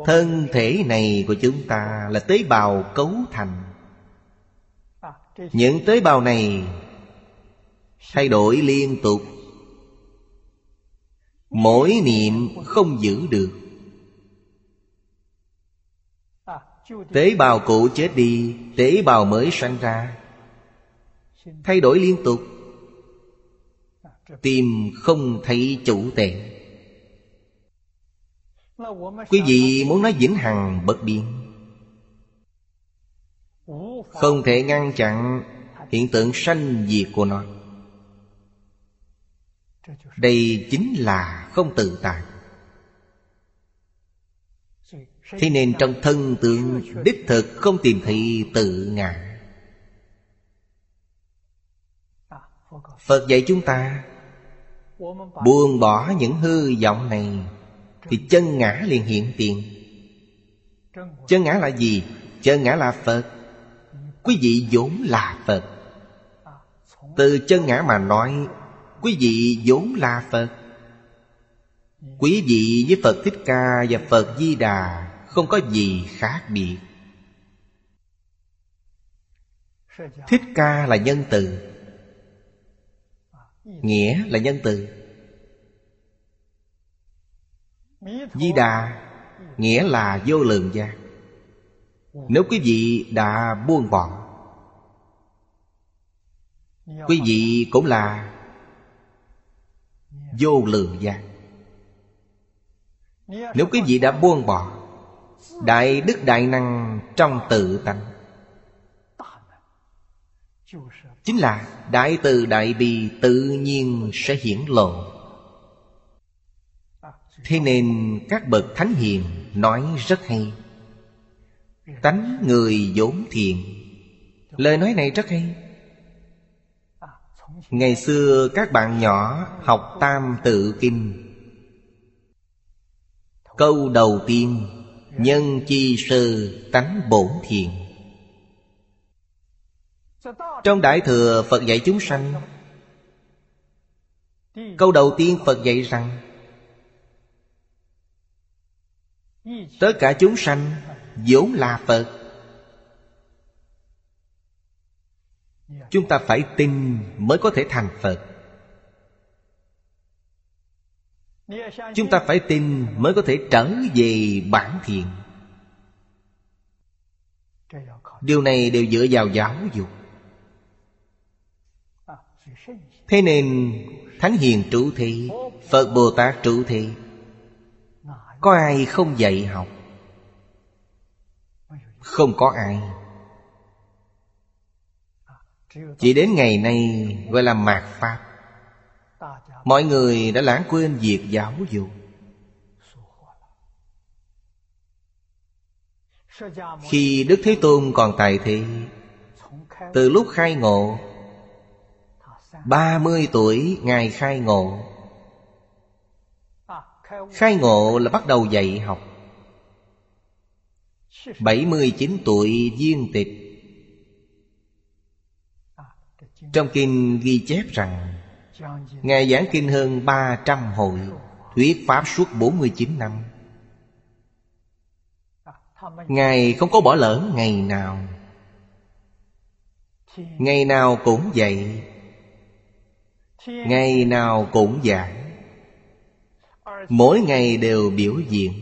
Speaker 1: Thân thể này của chúng ta là tế bào cấu thành. Những tế bào này thay đổi liên tục. Mỗi niệm không giữ được. Tế bào cũ chết đi, Tế bào mới sanh ra. Thay đổi liên tục. Tìm không thấy chủ tệ. Quý vị muốn nói vĩnh hằng bất biến Không thể ngăn chặn hiện tượng sanh diệt của nó. Đây chính là không tự tại. Thế nên trong thân tượng đích thực không tìm thị tự ngã. Phật dạy chúng ta Buông bỏ những hư vọng này thì chân ngã liền hiện tiền. Chân ngã là gì? Chân ngã là phật. Quý vị vốn là phật. Từ chân ngã mà nói, quý vị vốn là phật. Quý vị với phật thích ca và phật di đà không có gì khác biệt. Thích ca là nhân từ, nghĩa là nhân từ. Di Đà nghĩa là vô lượng gia. Nếu quý vị đã buông bỏ, Quý vị cũng là vô lượng
Speaker 2: gia.
Speaker 1: Nếu quý vị đã buông bỏ, Đại đức đại năng trong tự tánh, Chính là đại từ đại bi tự nhiên sẽ hiển lộ. Thế nên các bậc thánh hiền nói rất hay. Tánh người vốn thiện Lời nói này rất hay. Ngày xưa các bạn nhỏ học Tam Tự Kinh. Câu đầu tiên, Nhân chi sơ tánh bổn thiện Trong Đại Thừa Phật dạy chúng sanh, Câu đầu tiên Phật dạy rằng tất cả chúng sanh vốn là phật. Chúng ta phải tin mới có thể thành phật. Chúng ta phải tin mới có thể trở về bản thiện. Điều này đều dựa vào giáo dục. Thế nên thánh hiền trụ thị phật bồ tát trụ thị có ai không dạy học? Không có ai. Chỉ đến ngày nay gọi là mạt Pháp. Mọi người đã lãng quên việc giáo dục. Khi Đức Thế Tôn còn tại
Speaker 2: thì
Speaker 1: Từ lúc khai ngộ 30 tuổi Ngài khai ngộ Khai ngộ là bắt đầu dạy học. 79 tuổi viên tịch. Trong kinh ghi chép rằng, Ngài giảng kinh hơn 300 hội, Thuyết Pháp suốt 49 năm. Ngài không có bỏ lỡ ngày nào. Ngày nào cũng dạy. Ngày nào cũng giảng mỗi ngày đều biểu diễn.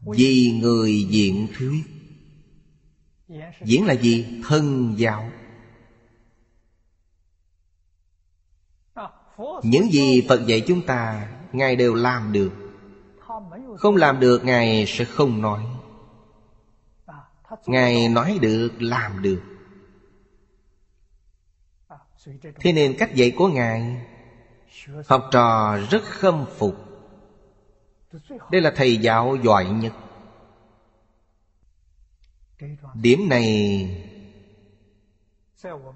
Speaker 1: Vì người diễn thuyết. Diễn là gì? Thân giáo. Những gì phật dạy chúng ta, ngài đều làm được. Không làm được, ngài sẽ không nói. Ngài nói được, làm được. Thế nên cách dạy của ngài Học trò rất khâm phục. Đây là thầy giáo giỏi nhất. Điểm này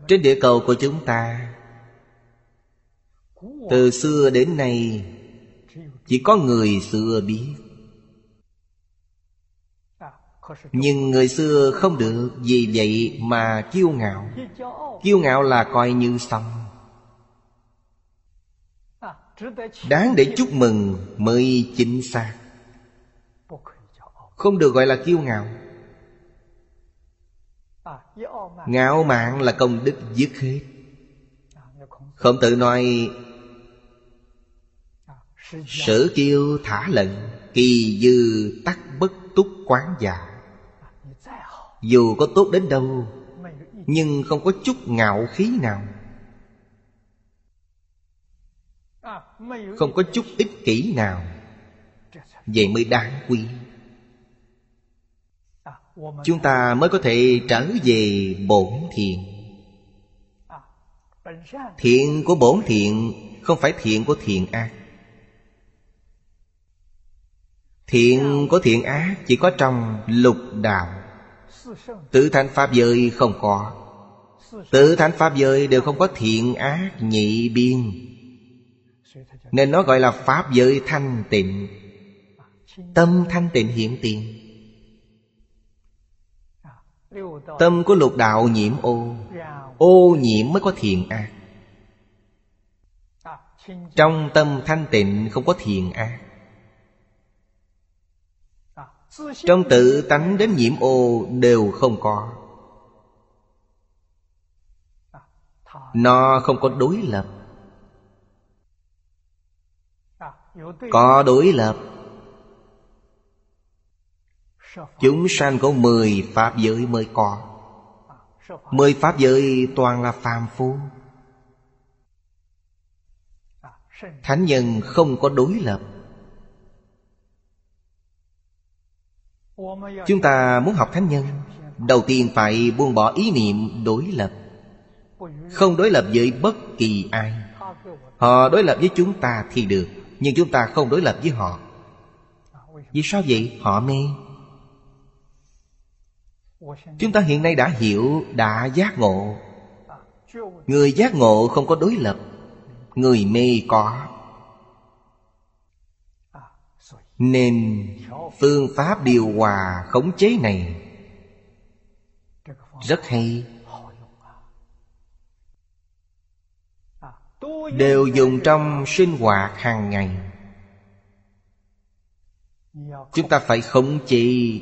Speaker 1: Trên địa cầu của chúng ta, Từ xưa đến nay, Chỉ có người xưa biết. Nhưng người xưa không được Vì vậy mà kiêu ngạo. Kiêu ngạo là coi như xong đáng để chúc mừng mới chính xác. Không được gọi là kiêu ngạo. Ngạo mạn là công đức giết hết. Không tự nói Sở kiêu thả lận, Kỳ dư tắc bất túc quán giả. Dù có tốt đến đâu, Nhưng không có chút ngạo khí nào không có chút ích kỷ nào vậy mới đáng quý. Chúng ta mới có thể trở về bổn thiện thiện của bổn thiện không phải thiện của thiện ác. Thiện của thiện ác chỉ có trong lục đạo. Tự thanh pháp giới không có. Tự thanh pháp giới đều không có thiện ác nhị biên. Nên nó gọi là Pháp giới thanh tịnh. Tâm thanh tịnh hiện tiền. Tâm của lục đạo nhiễm ô. Ô nhiễm mới có thiền ác. Trong tâm thanh tịnh không có thiền ác. Trong tự tánh đến nhiễm ô đều không có. Nó không có đối lập. có đối lập. Chúng sanh có mười pháp giới mới có. Mười pháp giới toàn là phàm phu. Thánh nhân không có đối lập. Chúng ta muốn học thánh nhân, đầu tiên phải buông bỏ ý niệm đối lập. Không đối lập với bất kỳ ai. Họ đối lập với chúng ta thì được nhưng chúng ta không đối lập với họ. Vì sao vậy? Họ mê. Chúng ta hiện nay đã hiểu, đã giác ngộ. Người giác ngộ không có đối lập. Người mê có. Nên phương pháp điều hòa khống chế này rất hay. đều dùng trong sinh hoạt hàng ngày. Chúng ta phải khống chế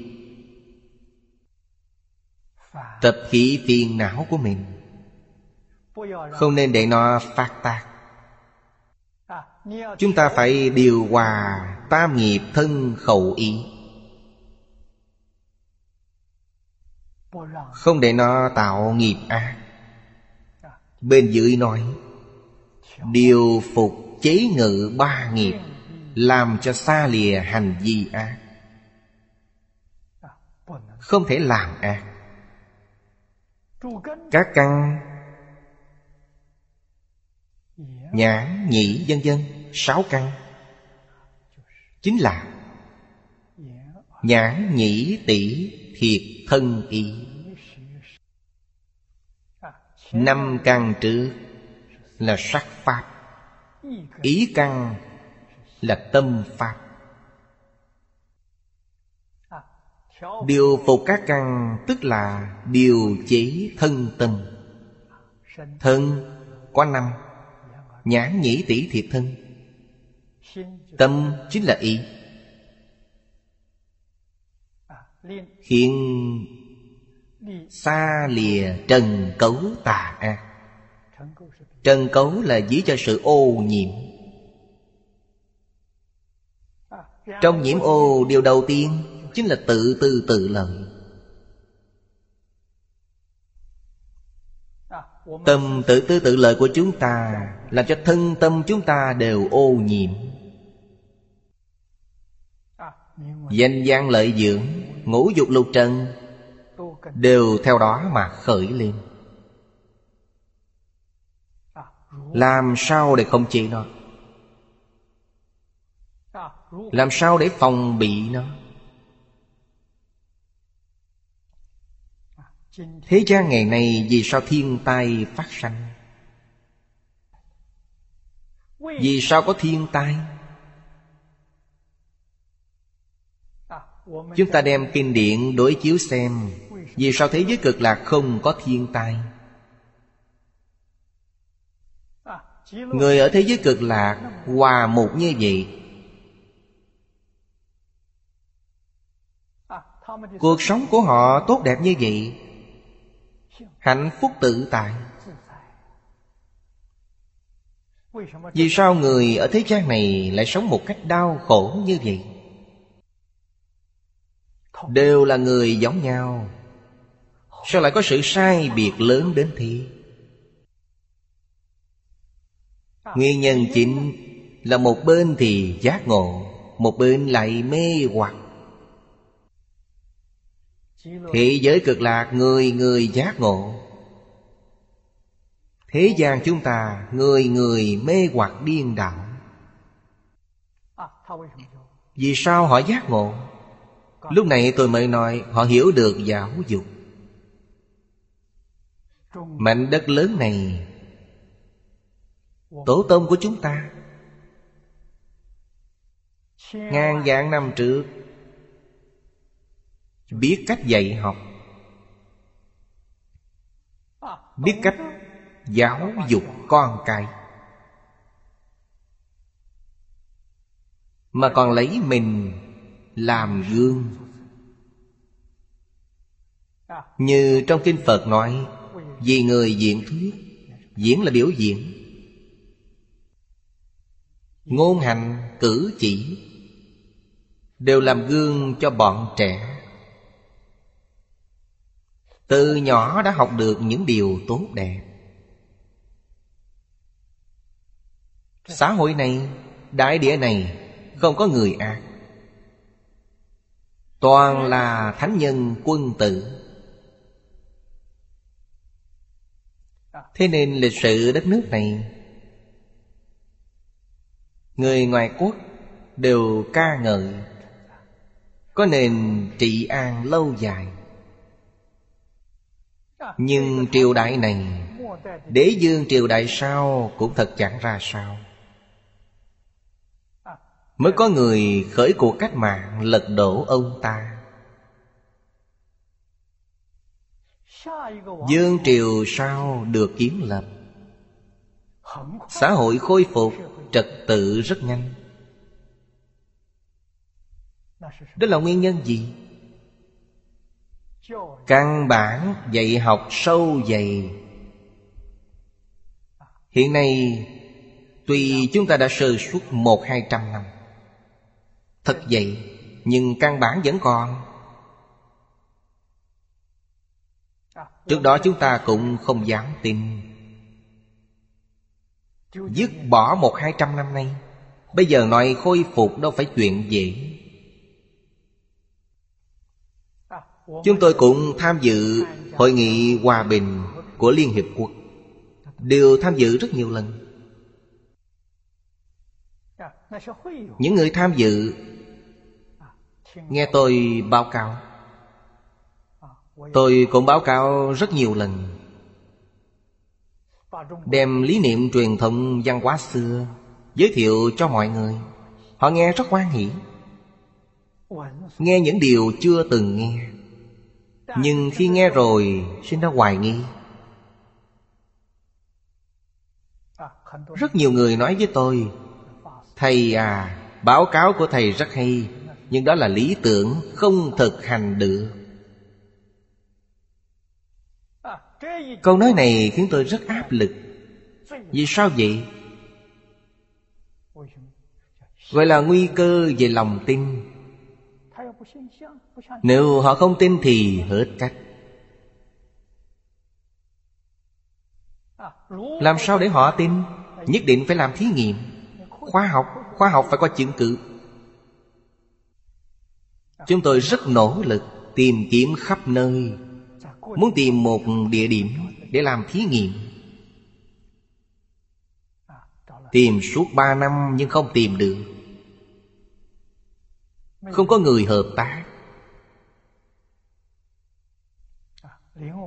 Speaker 1: tập khí phiền não của mình. Không nên để nó phát tác. Chúng ta phải điều hòa tam nghiệp thân khẩu ý. Không để nó tạo nghiệp ác. Bên dưới nói Điều phục chế ngự ba nghiệp Làm cho xa lìa hành vi ác. Không thể làm ác. Các căn Nhãn, nhị dân dân Sáu căn. Chính là Nhãn, nhĩ, tỷ, thiệt, thân, ý. Năm căn trước là sắc pháp. Ý căn là tâm pháp. Điều phục các căn tức là điều chế thân tâm. Thân có năm, nhãn nhĩ tỷ thiệt thân. Tâm chính là ý.
Speaker 2: Hiện
Speaker 1: xa lìa trần cấu tà ác. Trần cấu là dí cho sự ô nhiễm. Trong nhiễm ô, điều đầu tiên Chính là tự tư tự lợi. Tâm tự tư tự lợi của chúng ta Làm cho thân tâm chúng ta đều ô nhiễm. Danh gian lợi dưỡng, Ngũ dục lục trần, Đều theo đó mà khởi lên. Làm sao để không chế nó? Làm sao để phòng bị nó? Thế gian ngày nay vì sao thiên tai phát sanh? Vì sao có thiên tai? Chúng ta đem kinh điển đối chiếu xem Vì sao thế giới cực lạc không có thiên tai. Người ở thế giới cực lạc Hòa một như vậy. Cuộc sống của họ tốt đẹp như vậy. Hạnh phúc tự tại. Vì sao người ở thế gian này Lại sống một cách đau khổ như vậy? Đều là người giống nhau. Sao lại có sự sai biệt lớn đến thế? Nguyên nhân chính là một bên thì giác ngộ, Một bên lại mê hoặc. Thế giới cực lạc người người giác ngộ. Thế gian chúng ta người người mê hoặc điên đảo. Vì sao họ giác ngộ? Lúc này tôi mới nói, họ hiểu được giáo dục. Mảnh đất lớn này Tổ tông của chúng ta. Ngàn vạn năm trước Biết cách dạy học. Biết cách giáo dục con cái. Mà còn lấy mình làm gương. Như trong Kinh Phật nói, Vì người diễn thuyết, Diễn là biểu diễn. Ngôn hành, cử chỉ Đều làm gương cho bọn trẻ. Từ nhỏ đã học được những điều tốt đẹp. Xã hội này, đại địa này Không có người ác Toàn là thánh nhân quân tử. Thế nên lịch sử đất nước này Người ngoài quốc đều ca ngợi, Có nền trị an lâu dài. Nhưng triều đại này, Đế dương triều đại sau cũng thật chẳng ra sao. Mới có người khởi cuộc cách mạng lật đổ ông ta. Dương triều sau được kiến lập? Xã hội khôi phục Trật tự rất nhanh. Đó là nguyên nhân gì? Căn bản dạy học sâu dày. Hiện nay, Tuy chúng ta đã sơ suốt một hai trăm năm, Thật vậy Nhưng căn bản vẫn còn. Trước đó chúng ta cũng không dám tin. Dứt bỏ một hai trăm năm nay, Bây giờ nói khôi phục đâu phải chuyện dễ. Chúng tôi cũng tham dự Hội nghị Hòa Bình của Liên Hiệp Quốc. Đều tham dự rất nhiều lần. Những người tham dự, Nghe tôi báo cáo. Tôi cũng báo cáo rất nhiều lần. Đem lý niệm truyền thống văn hóa xưa Giới thiệu cho mọi người. Họ nghe rất hoan hỷ. Nghe những điều chưa từng nghe. Nhưng khi nghe rồi, Sinh ra hoài nghi. Rất nhiều người nói với tôi, Thầy à Báo cáo của thầy rất hay, Nhưng đó là lý tưởng Không thực hành được. Câu nói này khiến tôi rất áp lực. Vì sao vậy? Gọi là nguy cơ về lòng tin. Nếu họ không tin thì hết cách. Làm sao để họ tin? Nhất định phải làm thí nghiệm. Khoa học, khoa học phải có chứng cứ. Chúng tôi rất nỗ lực Tìm kiếm khắp nơi. Muốn tìm một địa điểm Để làm thí nghiệm. Tìm suốt ba năm nhưng không tìm được. Không có người hợp tác.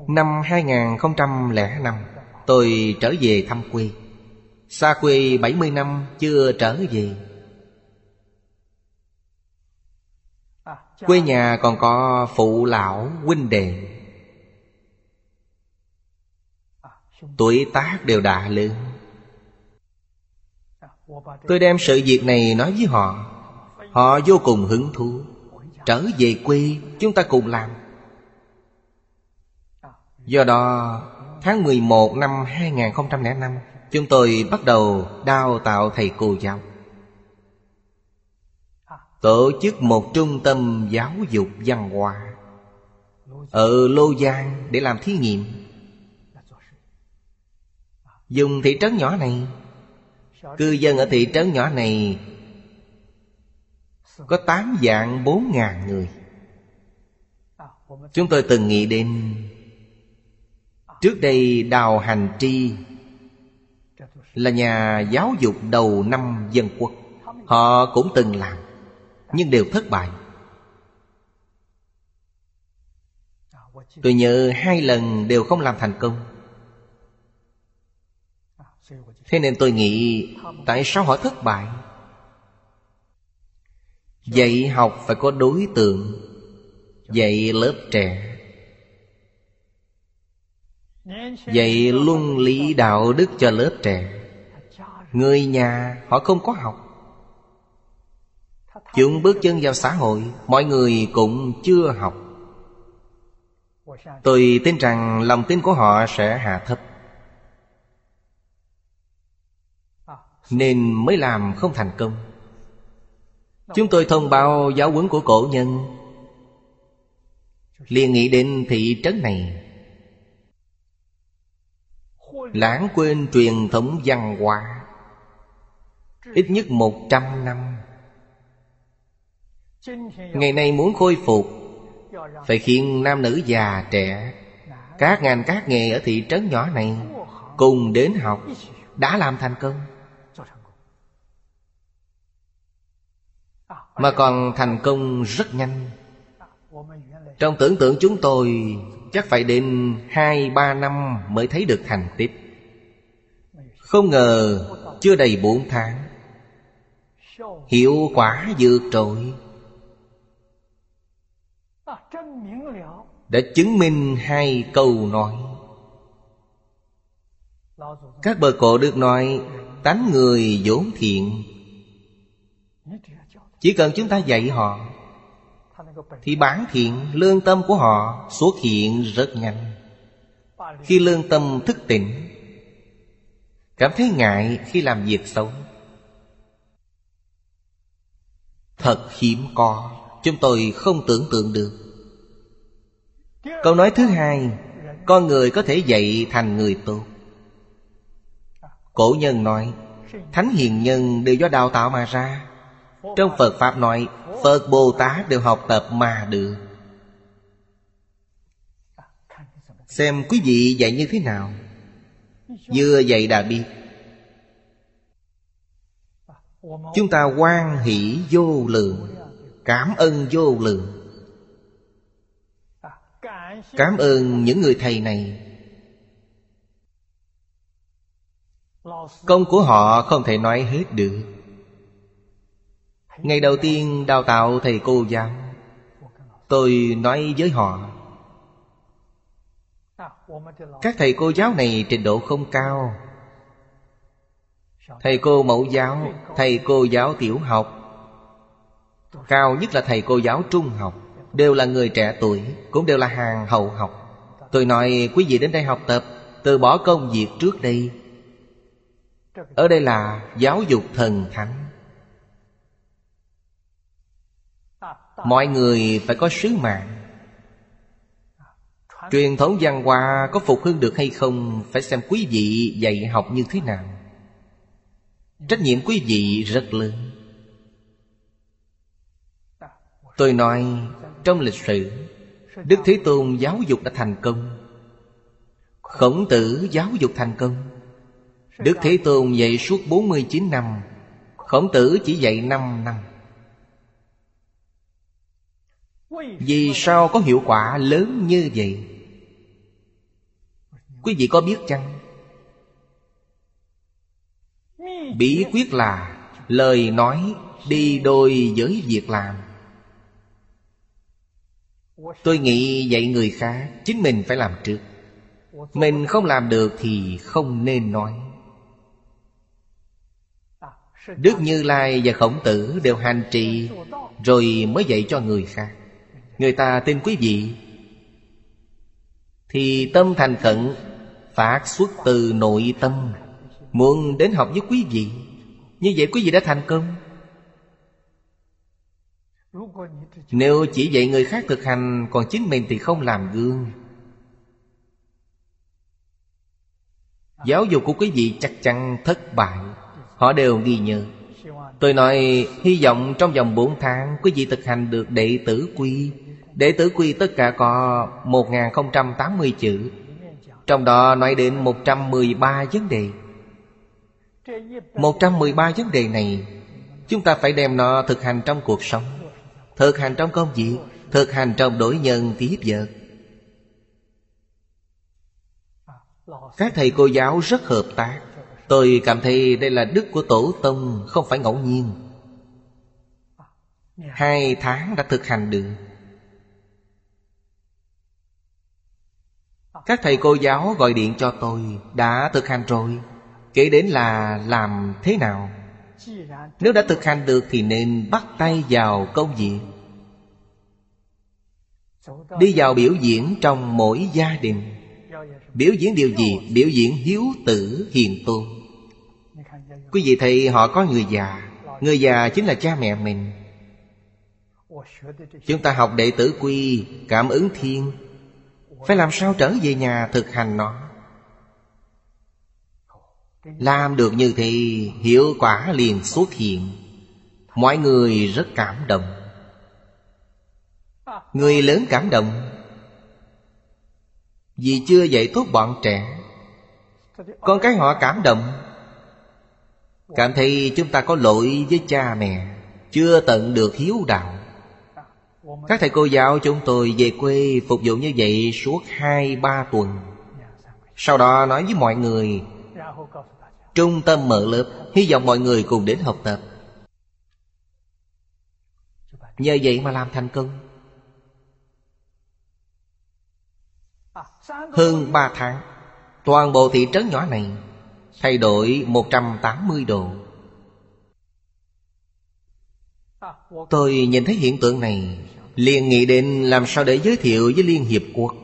Speaker 1: Năm 2005 Tôi trở về thăm quê. Xa quê 70 năm, chưa trở về. Quê nhà còn có phụ lão, huynh đệ. Tuổi tác đều đã lớn Tôi đem sự việc này nói với họ. Họ vô cùng hứng thú. Trở về quê, chúng ta cùng làm. Do đó, tháng 11 năm 2005 Chúng tôi bắt đầu đào tạo thầy cô giáo. Tổ chức một trung tâm giáo dục văn hóa Ở Lô Giang để làm thí nghiệm. Dùng thị trấn nhỏ này. Cư dân ở thị trấn nhỏ này Có 8 dạng 4 ngàn người. Chúng tôi từng nghĩ đến, Trước đây Đào Hành Tri Là nhà giáo dục đầu năm dân quốc. Họ cũng từng làm, Nhưng đều thất bại. Tôi nhớ hai lần đều không làm thành công. Thế nên tôi nghĩ, Tại sao họ thất bại? Dạy học phải có đối tượng, Dạy lớp trẻ. Dạy luân lý đạo đức cho lớp trẻ. Người nhà, họ không có học. Chúng bước chân vào xã hội, Mọi người cũng chưa học. Tôi tin rằng lòng tin của họ sẽ hạ thấp. Nên mới làm không thành công. Chúng tôi thông báo giáo huấn của cổ nhân. Liền nghĩ đến thị trấn này. Lãng quên truyền thống văn hóa. Ít nhất một trăm năm. Ngày nay muốn khôi phục, Phải khiến nam nữ già trẻ, Các ngành các nghề ở thị trấn nhỏ này Cùng đến học, Đã làm thành công. Mà còn thành công rất nhanh. Trong tưởng tượng chúng tôi, Chắc phải đến hai, ba năm mới thấy được thành tích. Không ngờ chưa đầy bốn tháng Hiệu quả vượt trội Đã chứng minh hai câu nói. Các bờ cổ được nói, Tánh người vốn thiện chỉ cần chúng ta dạy họ, thì bản thiện, lương tâm của họ xuất hiện rất nhanh. Khi lương tâm thức tỉnh, Cảm thấy ngại khi làm việc xấu. Thật hiếm có, Chúng tôi không tưởng tượng được. Câu nói thứ hai, Con người có thể dạy thành người tốt. Cổ nhân nói, Thánh hiền nhân đều do đào tạo mà ra. Trong Phật Pháp nói, Phật Bồ Tát đều học tập mà được Xem quý vị dạy như thế nào? Vừa dạy đã biết. Chúng ta quan hỷ vô lượng, Cảm ơn vô lượng. Cảm ơn những người thầy này. Công của họ không thể nói hết được. Ngày đầu tiên đào tạo thầy cô giáo, Tôi nói với họ, Các thầy cô giáo này trình độ không cao. Thầy cô mẫu giáo, Thầy cô giáo tiểu học, Cao nhất là thầy cô giáo trung học, Đều là người trẻ tuổi, Cũng đều là hàng hậu học. Tôi nói, quý vị đến đây học tập, Từ bỏ công việc trước đây. Ở đây là giáo dục thần thánh. Mọi người phải có sứ mạng. Truyền thống văn hóa có phục hưng được hay không phải xem quý vị dạy học như thế nào. Trách nhiệm quý vị rất lớn. Tôi nói, trong lịch sử, đức thế tôn giáo dục đã thành công. Khổng tử giáo dục thành công. Đức thế tôn dạy suốt 49 năm. Khổng tử chỉ dạy 5 năm vì sao có hiệu quả lớn như vậy? Quý vị có biết chăng? Bí quyết là Lời nói đi đôi với việc làm. Tôi nghĩ dạy người khác, Chính mình phải làm trước. Mình không làm được thì không nên nói. Đức Như Lai và Khổng Tử đều hành trì, Rồi mới dạy cho người khác. Người ta tin quý vị. Thì tâm thành khẩn, Phát xuất từ nội tâm. Muốn đến học với quý vị, Như vậy quý vị đã thành công. Nếu chỉ dạy người khác thực hành, Còn chính mình thì không làm gương. Giáo dục của quý vị chắc chắn thất bại, Họ đều ghi nhớ Tôi nói, hy vọng trong vòng 4 tháng, Quý vị thực hành được đệ tử quy Đệ tử quy tất cả có 1080 chữ. Trong đó nói đến 113 vấn đề. 113 vấn đề này, Chúng ta phải đem nó thực hành trong cuộc sống, Thực hành trong công việc, Thực hành trong đối nhân tiếp vật Các thầy cô giáo rất hợp tác. Tôi cảm thấy đây là đức của Tổ Tông, Không phải ngẫu nhiên. Hai tháng đã thực hành được. Các thầy cô giáo gọi điện cho tôi, Đã thực hành rồi, Kể đến là làm thế nào? Nếu đã thực hành được Thì nên bắt tay vào công việc. Đi vào biểu diễn trong mỗi gia đình. Biểu diễn điều gì? Biểu diễn hiếu tử hiền tôn. Quý vị thấy họ có người già. Người già chính là cha mẹ mình. Chúng ta học đệ tử quy, Cảm ứng thiên phải làm sao trở về nhà thực hành nó? Làm được như thế, Hiệu quả liền xuất hiện. Mọi người rất cảm động. Người lớn cảm động. Vì chưa dạy tốt bọn trẻ, Con cái họ cảm động. Cảm thấy chúng ta có lỗi với cha mẹ, Chưa tận được hiếu đạo. Các thầy cô giáo chúng tôi về quê phục vụ như vậy suốt hai, ba tuần. Sau đó nói với mọi người, Trung tâm mở lớp, Hy vọng mọi người cùng đến học tập. Nhờ vậy mà làm thành công. Hơn ba tháng, Toàn bộ thị trấn nhỏ này Thay đổi 180 độ. Tôi nhìn thấy hiện tượng này liền nghĩ đến làm sao để giới thiệu với Liên Hiệp Quốc.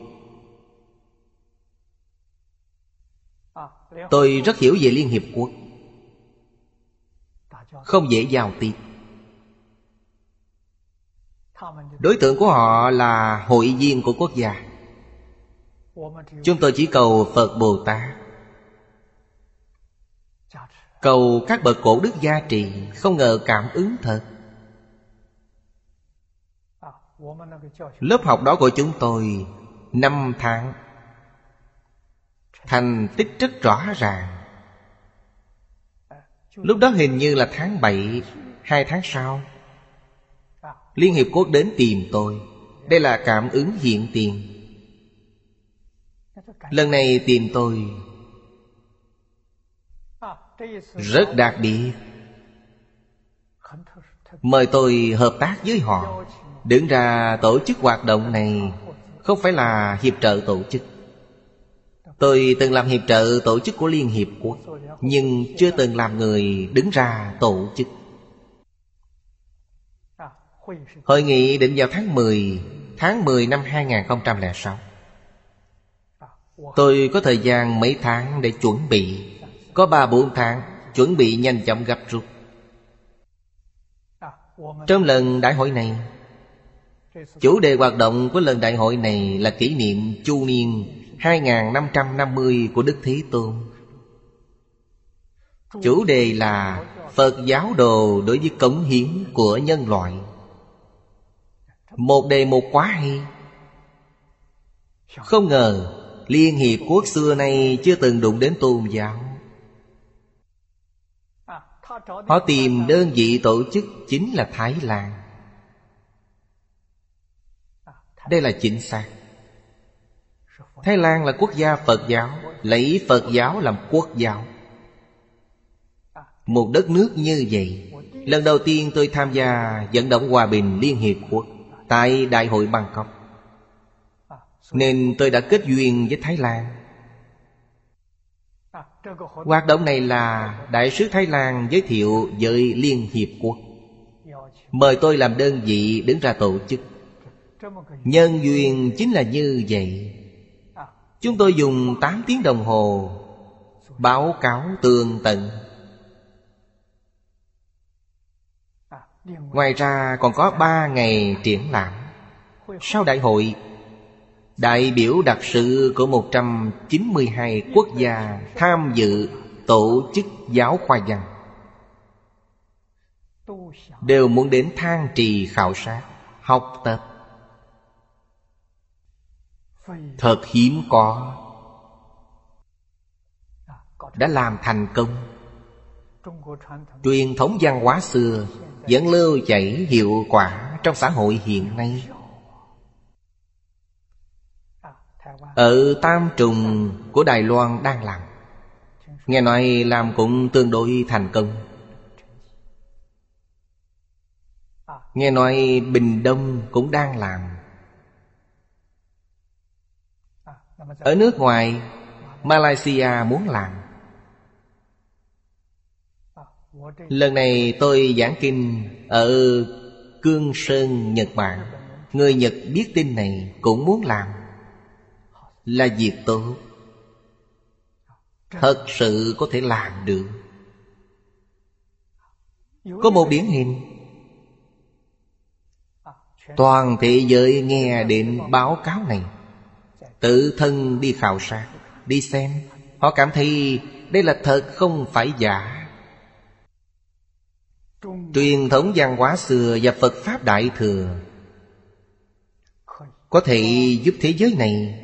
Speaker 1: Tôi rất hiểu về Liên Hiệp Quốc. Không dễ giao tiếp. Đối tượng của họ là hội viên của quốc gia. Chúng tôi chỉ cầu Phật Bồ Tát. Cầu các bậc cổ đức gia trì, Không ngờ cảm ứng thật. Lớp học đó của chúng tôi Năm tháng. Thành tích rất rõ ràng. Lúc đó hình như là tháng 7 Hai tháng sau. Liên Hiệp Quốc đến tìm tôi. Đây là cảm ứng hiện tiền. Lần này tìm tôi Rất đặc biệt. Mời tôi hợp tác với họ. Đứng ra tổ chức hoạt động này Không phải là hiệp trợ tổ chức. Tôi từng làm hiệp trợ tổ chức của Liên Hiệp Quốc, Nhưng chưa từng làm người đứng ra tổ chức. Hội nghị định vào tháng 10 Tháng 10 năm 2006 Tôi có thời gian mấy tháng để chuẩn bị, Có ba bốn tháng Chuẩn bị nhanh chóng gấp rút. Trong lần đại hội này Chủ đề hoạt động của lần đại hội này Là kỷ niệm chu niên 2550 của Đức Thế Tôn. Chủ đề là Phật giáo đồ đối với cống hiến của nhân loại. Một đề một quá hay. Không ngờ, Liên Hiệp Quốc xưa nay chưa từng đụng đến tôn giáo. Họ tìm đơn vị tổ chức chính là Thái Lan đây là chính xác. Thái lan là quốc gia phật giáo, lấy phật giáo làm quốc giáo. Một đất nước như vậy, lần đầu tiên tôi tham gia vận động hòa bình liên hiệp quốc tại đại hội bangkok. Nên tôi đã kết duyên với thái lan. Hoạt động này là đại sứ thái lan giới thiệu với liên hiệp quốc. Mời tôi làm đơn vị đứng ra tổ chức. Nhân duyên chính là như vậy. Chúng tôi dùng 8 tiếng đồng hồ Báo cáo tường tận Ngoài ra còn có 3 ngày triển lãm. Sau đại hội Đại biểu đặc sự của 192 quốc gia tham dự tổ chức giáo khoa văn. Đều muốn đến thang trì khảo sát, học tập thật hiếm có. Đã làm thành công. Truyền thống văn hóa xưa vẫn lưu chảy hiệu quả trong xã hội hiện nay. Ở tam trùng của đài loan đang làm. Nghe nói làm cũng tương đối thành công. Nghe nói bình đông cũng đang làm. Ở nước ngoài Malaysia muốn làm. Lần này tôi giảng kinh ở Cương Sơn, Nhật Bản. Người Nhật biết tin này cũng muốn làm. Là việc tốt. Thật sự có thể làm được. Có một điển hình. Toàn thế giới nghe đến báo cáo này. Tự thân đi khảo sát, Đi xem. Họ cảm thấy đây là thật không phải giả. Truyền thống văn hóa xưa và Phật Pháp Đại Thừa Có thể giúp thế giới này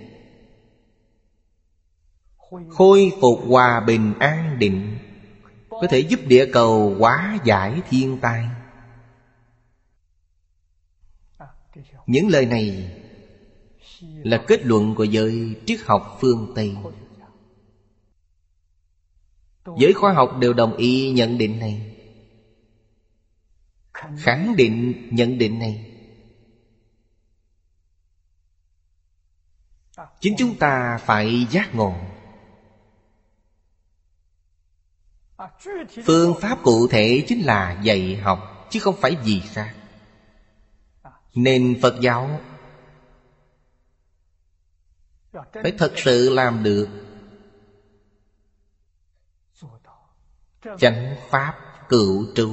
Speaker 1: Khôi phục hòa bình an định, Có thể giúp địa cầu hóa giải thiên tai. Những lời này là kết luận của giới triết học phương Tây. Giới khoa học đều đồng ý nhận định này. Khẳng định nhận định này. Chính chúng ta phải giác ngộ. Phương pháp cụ thể chính là dạy học, Chứ không phải gì khác. Nên Phật giáo phải thật sự làm được. Chánh pháp cựu
Speaker 2: trú.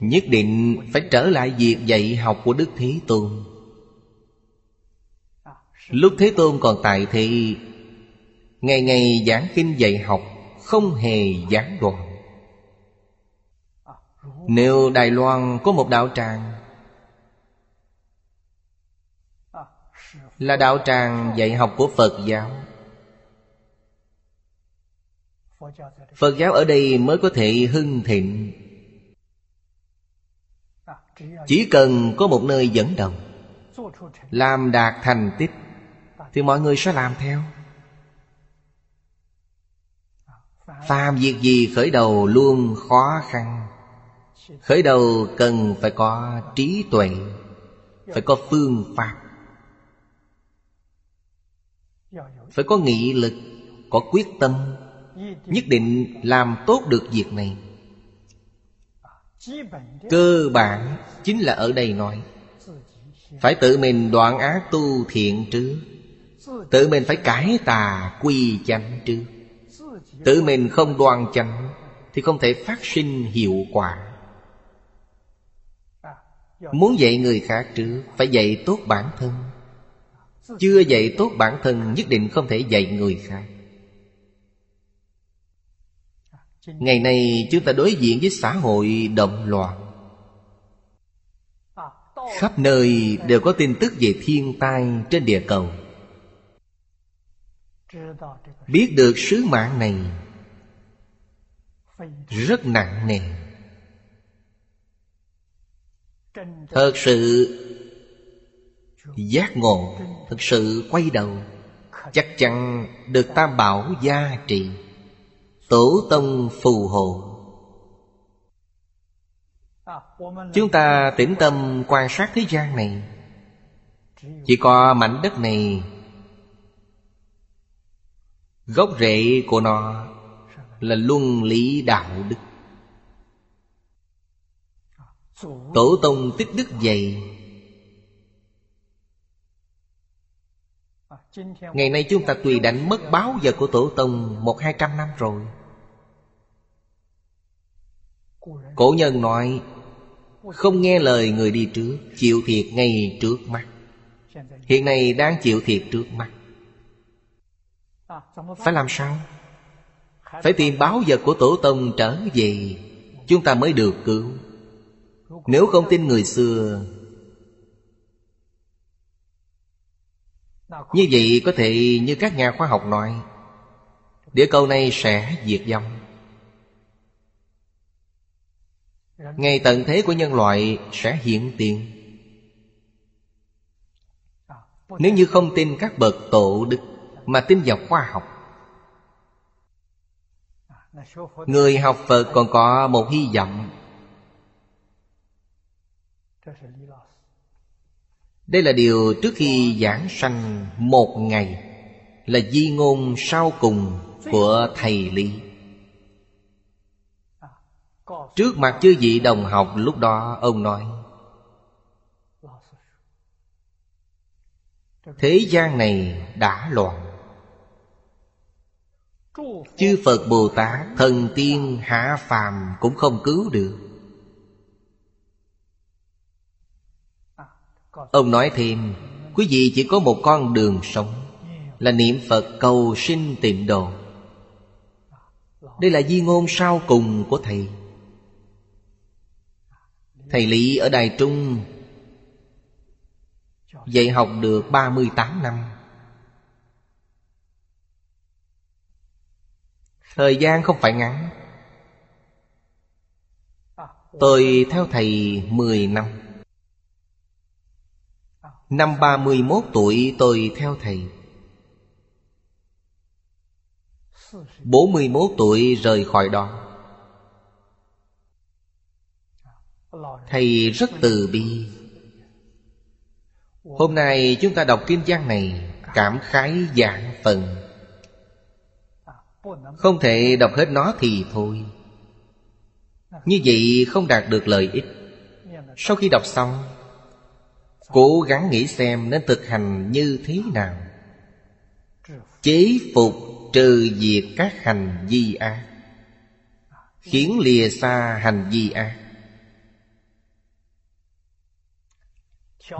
Speaker 1: Nhất định phải trở lại việc dạy học của đức thế tôn. Lúc thế tôn còn tại thì, ngày ngày giảng kinh dạy học không hề gián đoạn. Nếu đài loan có một đạo tràng là đạo tràng dạy học của phật giáo. Phật giáo ở đây mới có thể hưng thịnh. Chỉ cần có một nơi dẫn đầu, làm đạt thành tích, thì mọi người sẽ làm theo. Phàm việc gì khởi đầu luôn khó khăn. Khởi đầu cần phải có trí tuệ, phải có phương pháp. phải có nghị lực, có quyết tâm, nhất định làm tốt được việc này. Cơ bản chính là ở đây nói, phải tự mình đoạn ác tu thiện trước tự mình phải cải tà quy chánh trước tự mình không đoan chánh thì không thể phát sinh hiệu quả. Muốn dạy người khác trước phải dạy tốt bản thân. Chưa dạy tốt bản thân, nhất định không thể dạy người khác. Ngày nay, chúng ta đối diện với xã hội động loạn Khắp nơi đều có tin tức về thiên tai trên địa cầu. Biết được sứ mạng này, Rất nặng nề. Thật sự giác ngộ thực sự quay đầu, chắc chắn được tam bảo gia trị tổ tông phù hộ. Chúng ta tĩnh tâm quan sát thế gian này. Chỉ có mảnh đất này, gốc rễ của nó là luân lý đạo đức. Tổ tông tích đức dày Ngày nay chúng ta tùy đánh mất báo giờ của Tổ Tông Một hai trăm năm rồi. Cổ nhân nói, Không nghe lời người đi trước, Chịu thiệt ngay trước mắt. Hiện nay đang chịu thiệt trước mắt. Phải làm sao? Phải tìm báo vật của Tổ Tông trở về, Chúng ta mới được cứu. Nếu không tin người xưa Như vậy có thể như các nhà khoa học nói Địa cầu này sẽ diệt vong. Ngày tận thế của nhân loại sẽ hiện tiền. Nếu như không tin các bậc tổ đức Mà tin vào khoa học, Người học Phật còn có một hy vọng. Đây là điều trước khi giảng sanh một ngày, Là di ngôn sau cùng của Thầy Lý. Trước mặt chư vị đồng học lúc đó, ông nói, Thế gian này đã loạn. Chư Phật Bồ Tát Thần tiên hạ phàm cũng không cứu được. Ông nói thêm, Quý vị chỉ có một con đường sống, Là niệm Phật cầu sinh tịnh độ. Đây là di ngôn sau cùng của Thầy. Thầy Lý ở Đài Trung Dạy học được 38 năm. Thời gian không phải ngắn. Tôi theo thầy 10 năm. Năm 31 tuổi, tôi theo thầy. 41 tuổi, rời khỏi đó. Thầy rất từ bi. Hôm nay chúng ta đọc kinh văn này, Cảm khái dạng phần. Không thể đọc hết nó thì thôi. Như vậy không đạt được lợi ích. Sau khi đọc xong Cố gắng nghĩ xem nên thực hành như thế nào. Chế phục trừ diệt các hành vi ác, Khiến lìa xa hành vi ác.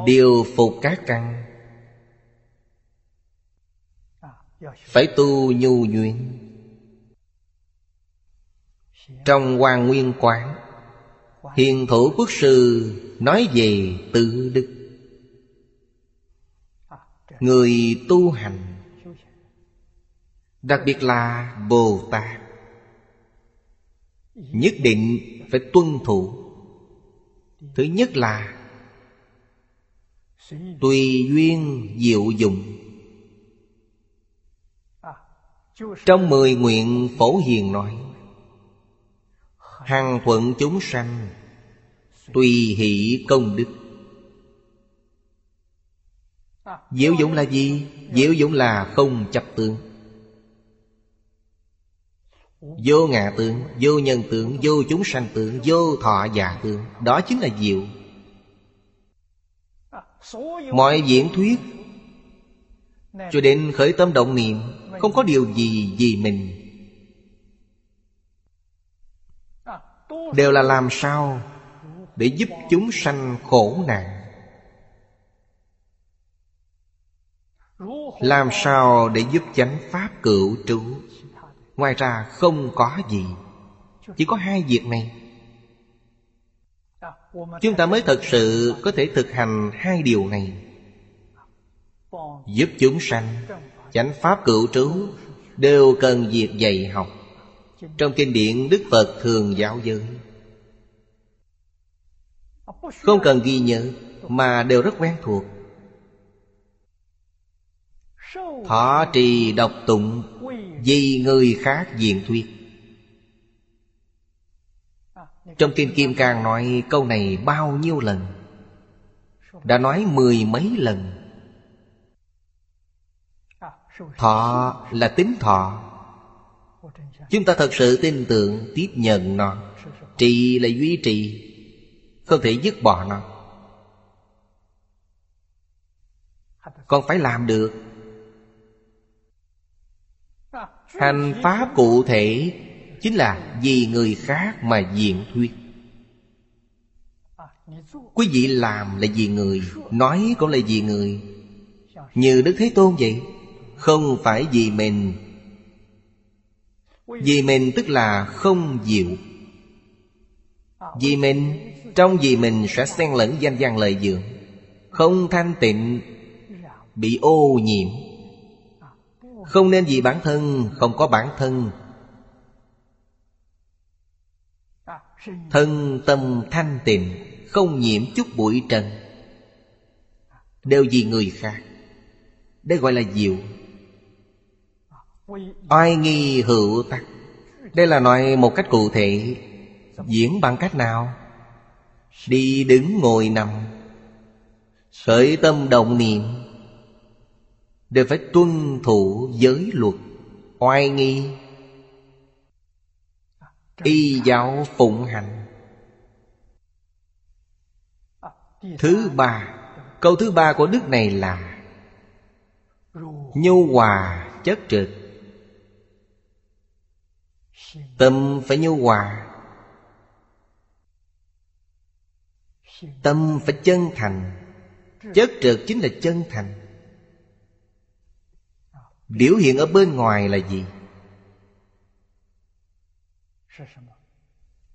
Speaker 1: Điều phục các căn, Phải tu nhu nhuyễn. Trong Hoàng Nguyên Quán, Hiền thủ quốc sư nói về tự đức. Người tu hành, Đặc biệt là Bồ Tát Nhất định phải tuân thủ. Thứ nhất là Tùy duyên diệu dụng. Trong mười nguyện phổ hiền nói, Hằng thuận chúng sanh, Tùy hỷ công đức. Diệu dụng là gì? Diệu dụng là không chấp tướng. Vô ngã tướng, vô nhân tướng, vô chúng sanh tướng, vô thọ giả tướng. Đó chính là diệu. Mọi diễn thuyết Cho đến khởi tâm động niệm Không có điều gì vì mình. Đều là làm sao Để giúp chúng sanh khổ nạn? Làm sao để giúp chánh pháp cựu trú? Ngoài ra không có gì. Chỉ có hai việc này. Chúng ta mới thật sự có thể thực hành hai điều này. Giúp chúng sanh, Chánh pháp cựu trú Đều cần việc dạy học. Trong kinh điển Đức Phật thường giáo giới Không cần ghi nhớ Mà đều rất quen thuộc. Thọ trì độc tụng, Vì người khác diện thuyết. Trong Kinh Kim Cang nói câu này bao nhiêu lần? Đã nói mười mấy lần. Thọ là tính thọ. Chúng ta thật sự tin tưởng tiếp nhận nó. Trì là duy trì, Không thể dứt bỏ nó. Còn phải làm được. Hành pháp cụ thể Chính là vì người khác mà diện thuyết. Quý vị làm là vì người, Nói cũng là vì người. Như Đức Thế Tôn vậy, Không phải vì mình. Vì mình tức là không diệu. Vì mình, Trong vì mình sẽ xen lẫn danh gian lợi dưỡng, Không thanh tịnh, Bị ô nhiễm. Không nên vì bản thân, Không có bản thân. Thân tâm thanh tịnh, Không nhiễm chút bụi trần. Đều vì người khác. Đây gọi là diệu. Oai nghi hữu tắc. Đây là nói một cách cụ thể. Diễn bằng cách nào? Đi đứng ngồi nằm. Khởi tâm động niệm. Đều phải tuân thủ giới luật Oai nghi. Y giáo phụng hành. Thứ ba Câu thứ ba của Đức này là Nhu hòa chất trực. Tâm phải nhu hòa. Tâm phải chân thành. Chất trực chính là chân thành Biểu hiện ở bên ngoài là gì?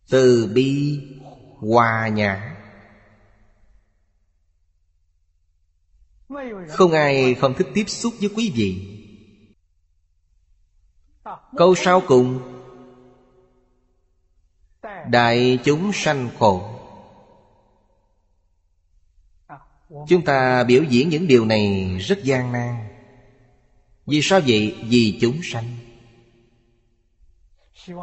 Speaker 1: Từ bi hòa nhã. Không ai không thích tiếp xúc với quý vị. Câu sau cùng. Đại chúng sanh khổ. Chúng ta biểu diễn những điều này rất gian nan. Vì sao vậy? Vì chúng sanh.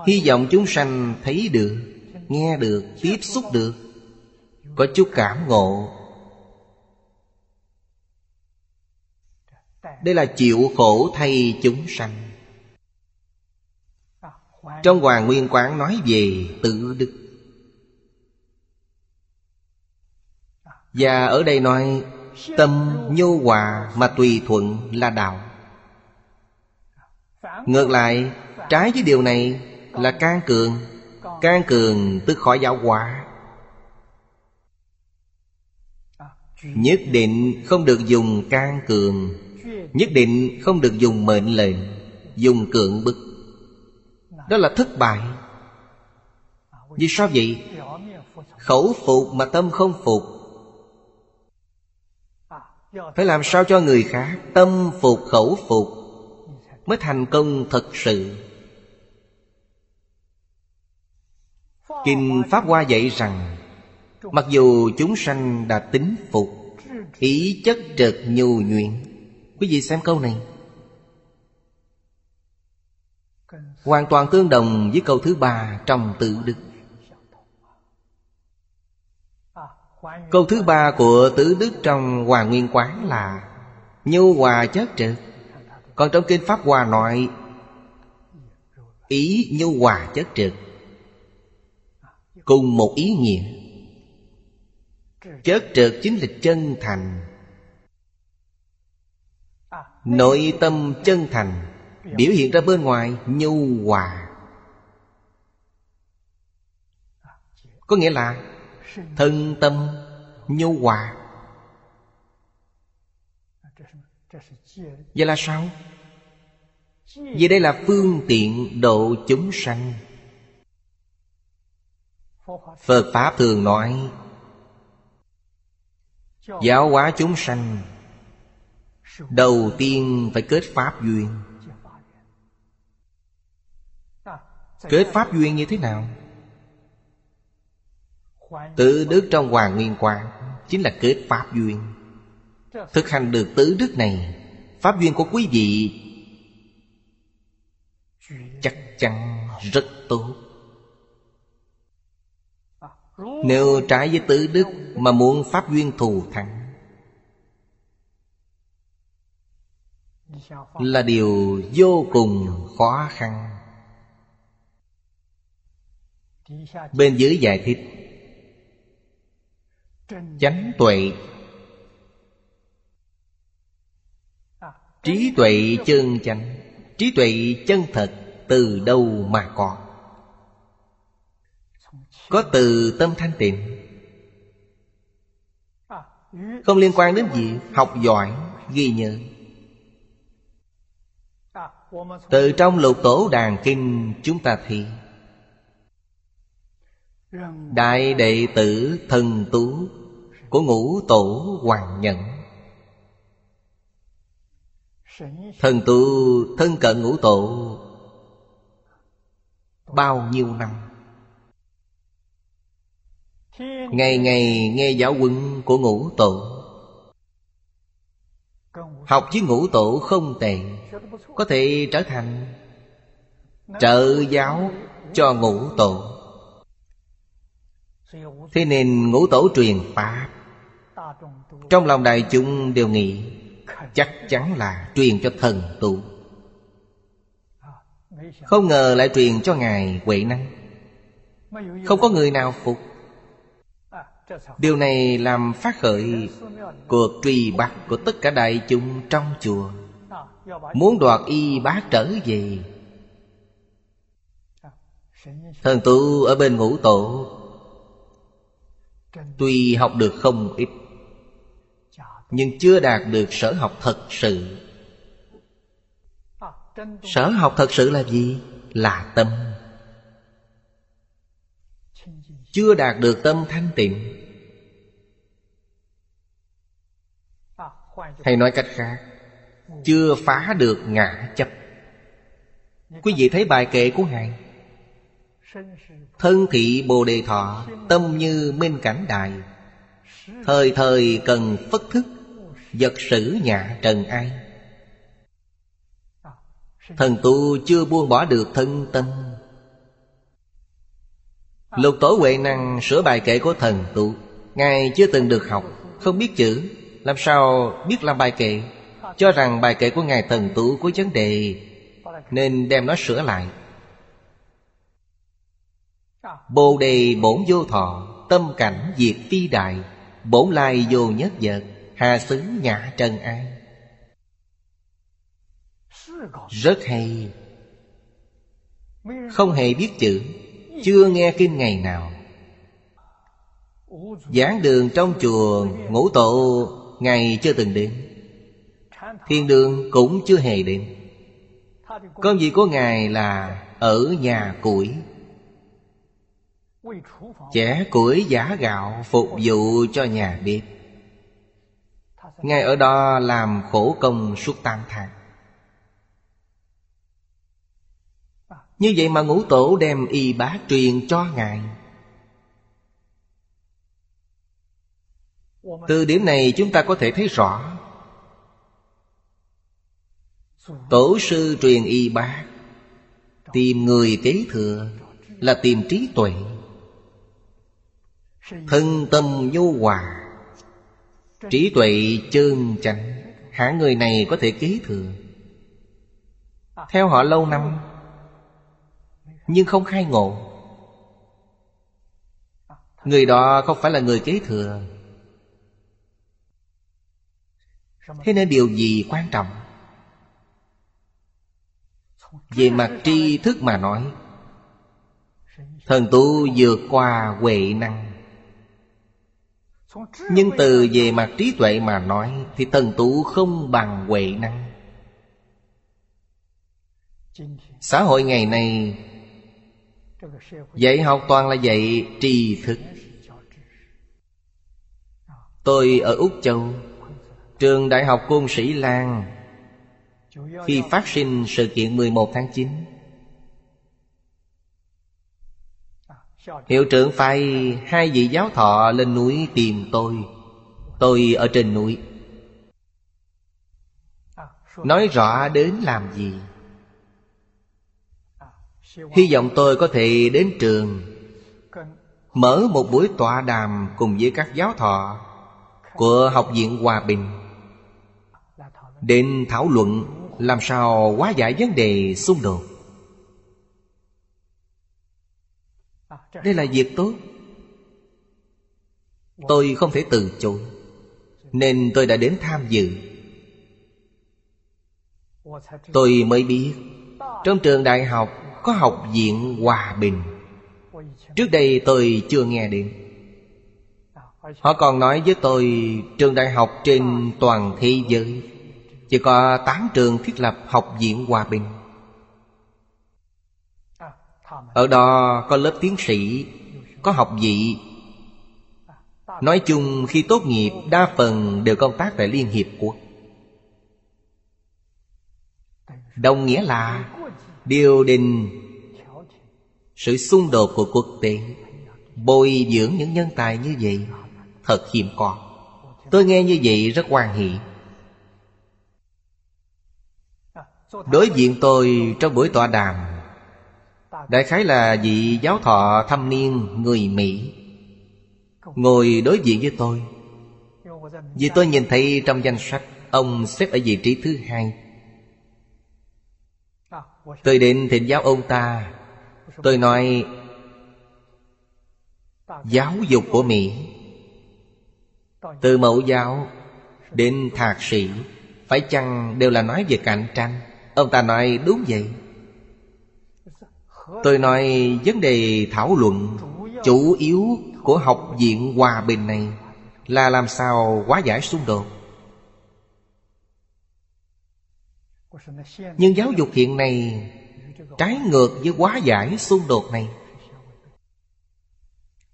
Speaker 1: Hy vọng chúng sanh thấy được Nghe được, tiếp xúc được Có chút cảm ngộ. Đây là chịu khổ thay chúng sanh. Trong Hoàng Nguyên Quán nói về tự đức. Và ở đây nói Tâm nhô hòa mà tùy thuận là đạo. Ngược lại, Trái với điều này là can cường. Can cường tức khỏi giáo hóa. Nhất định không được dùng can cường. Nhất định không được dùng mệnh lệnh, Dùng cưỡng bức. Đó là thất bại. Vì sao vậy? Khẩu phục mà tâm không phục. Phải làm sao cho người khác Tâm phục, khẩu phục? Mới thành công thật sự. Kinh Pháp Hoa dạy rằng, Mặc dù chúng sanh đã tính phục Ý chất trật nhu nhuyễn. Quý vị xem câu này. Hoàn toàn tương đồng với câu thứ ba trong tự đức. Câu thứ ba của tứ đức trong Hoàng Nguyên Quán là, Nhu hòa chất trực còn trong Kinh Pháp Hòa nói, Ý nhu hòa chất trực, Cùng một ý nghĩa. Chất trực chính là chân thành. Nội tâm chân thành, Biểu hiện ra bên ngoài nhu hòa. Có nghĩa là Thân tâm nhu hòa. Vậy là sao? Vì đây là phương tiện độ chúng sanh Phật Pháp thường nói, Giáo hóa chúng sanh, Đầu tiên phải kết Pháp duyên Kết Pháp duyên như thế nào? Tự đức trong Hoàng Nguyên Quang Chính là kết Pháp duyên Thực hành được tứ đức này Pháp duyên của quý vị, Chắc chắn rất tốt. Nếu trái với tứ đức Mà muốn Pháp duyên thù thắng, Là điều vô cùng khó khăn. Bên dưới giải thích, Chánh tuệ trí tuệ chân chánh, trí tuệ chân thật từ đâu mà có? Có từ tâm thanh tịnh. Không liên quan đến gì học giỏi, ghi nhớ. Từ trong lục tổ đàn kinh chúng ta thì đại đệ tử thần tú của ngũ tổ hoàng nhẫn. Thần tu thân cận ngũ tổ Bao nhiêu năm? Ngày ngày nghe giáo huấn của ngũ tổ Học với ngũ tổ không tệ Có thể trở thành Trợ giáo cho ngũ tổ Thế nên ngũ tổ truyền Pháp. Trong lòng đại chúng đều nghĩ chắc chắn là truyền cho thần
Speaker 2: tụ
Speaker 1: không ngờ lại truyền cho ngài huệ năng. Không có người nào phục. Điều này làm phát khởi cuộc truy bắt của tất cả đại chúng trong chùa. Muốn đoạt y bá trở về. Thần tu ở bên ngũ tổ. Tuy học được không ít nhưng chưa đạt được sở học thật sự. Sở học thật sự là gì? Là tâm. Chưa đạt được tâm thanh tịnh. Hay nói cách khác, chưa phá được ngã chấp. Quý vị thấy bài kệ của ngài. Thân thị bồ đề thọ, tâm như minh cảnh đại thời thời cần phất thức. Vật sử nhà trần ai. Thần tu chưa buông bỏ được thân tâm. Lục tổ huệ năng sửa bài kệ của thần tu. Ngài chưa từng được học, Không biết chữ. Làm sao biết làm bài kệ Cho rằng bài kệ của Ngài thần tu có vấn đề, Nên đem nó sửa lại. Bồ đề bổn vô thọ, Tâm cảnh diệt phi đại, Bổn lai vô nhất vật. Hà xứ ngã trần
Speaker 2: ai
Speaker 1: Rất hay. Không hề biết chữ, Chưa nghe kinh ngày nào. Giảng đường trong chùa Ngũ tổ Ngày chưa từng đến. Thiên đường cũng chưa hề đến. Công việc của Ngài là Ở nhà củi. Chẻ củi giả gạo Phục vụ cho nhà bếp. Ngài ở đó làm khổ công suốt tam tháng. Như vậy mà ngũ tổ đem y bá truyền cho Ngài. Từ điểm này chúng ta có thể thấy rõ. Tổ sư truyền y bá, Tìm người kế thừa Là tìm trí tuệ. Thân tâm nhu hòa Trí tuệ chơn chánh Hạng người này có thể kế thừa? Theo họ lâu năm Nhưng không khai ngộ. Người đó không phải là người kế thừa. Thế nên điều gì quan trọng? Về mặt tri thức mà nói Thần tu vượt qua huệ năng. Nhưng từ về mặt trí tuệ mà nói, Thì thần tú không bằng huệ năng. Xã hội ngày nay, Dạy học toàn là dạy tri thức. Tôi ở Úc Châu, Trường Đại học Côn Sĩ Lan Khi phát sinh sự kiện 11 tháng 9 Hiệu trưởng phái hai vị giáo thọ lên núi tìm tôi. Tôi ở trên núi. Nói rõ đến làm gì? Hy vọng tôi có thể đến trường, Mở một buổi tọa đàm cùng với các giáo thọ Của Học viện Hòa Bình, Đến thảo luận làm sao hóa giải vấn đề xung đột. Đây là việc tốt. Tôi không thể từ chối, Nên tôi đã đến tham dự. Tôi mới biết, Trong trường đại học Có học viện Hòa Bình. Trước đây tôi chưa nghe đến. Họ còn nói với tôi, Trường đại học trên toàn thế giới Chỉ có tám trường thiết lập học viện hòa bình. Ở đó có lớp tiến sĩ, Có học vị. Nói chung, khi tốt nghiệp, Đa phần đều công tác tại Liên Hiệp Quốc. Đồng nghĩa là Điều đình Sự xung đột của quốc tế, Bồi dưỡng những nhân tài như vậy Thật hiếm có. Tôi nghe như vậy rất hoan hỷ. Đối diện tôi trong buổi tọa đàm Đại khái là vị giáo thọ thâm niên người Mỹ. Ngồi đối diện với tôi, Vì tôi nhìn thấy trong danh sách, Ông xếp ở vị trí thứ hai. Tôi định thịnh giáo ông ta. Tôi nói, Giáo dục của Mỹ, Từ mẫu giáo Đến thạc sĩ, Phải chăng đều là nói về cạnh tranh? Ông ta nói, đúng vậy. Tôi nói vấn đề thảo luận Chủ yếu của học viện hòa bình này Là làm sao hóa giải xung đột. Nhưng giáo dục hiện nay Trái ngược với hóa giải xung đột này.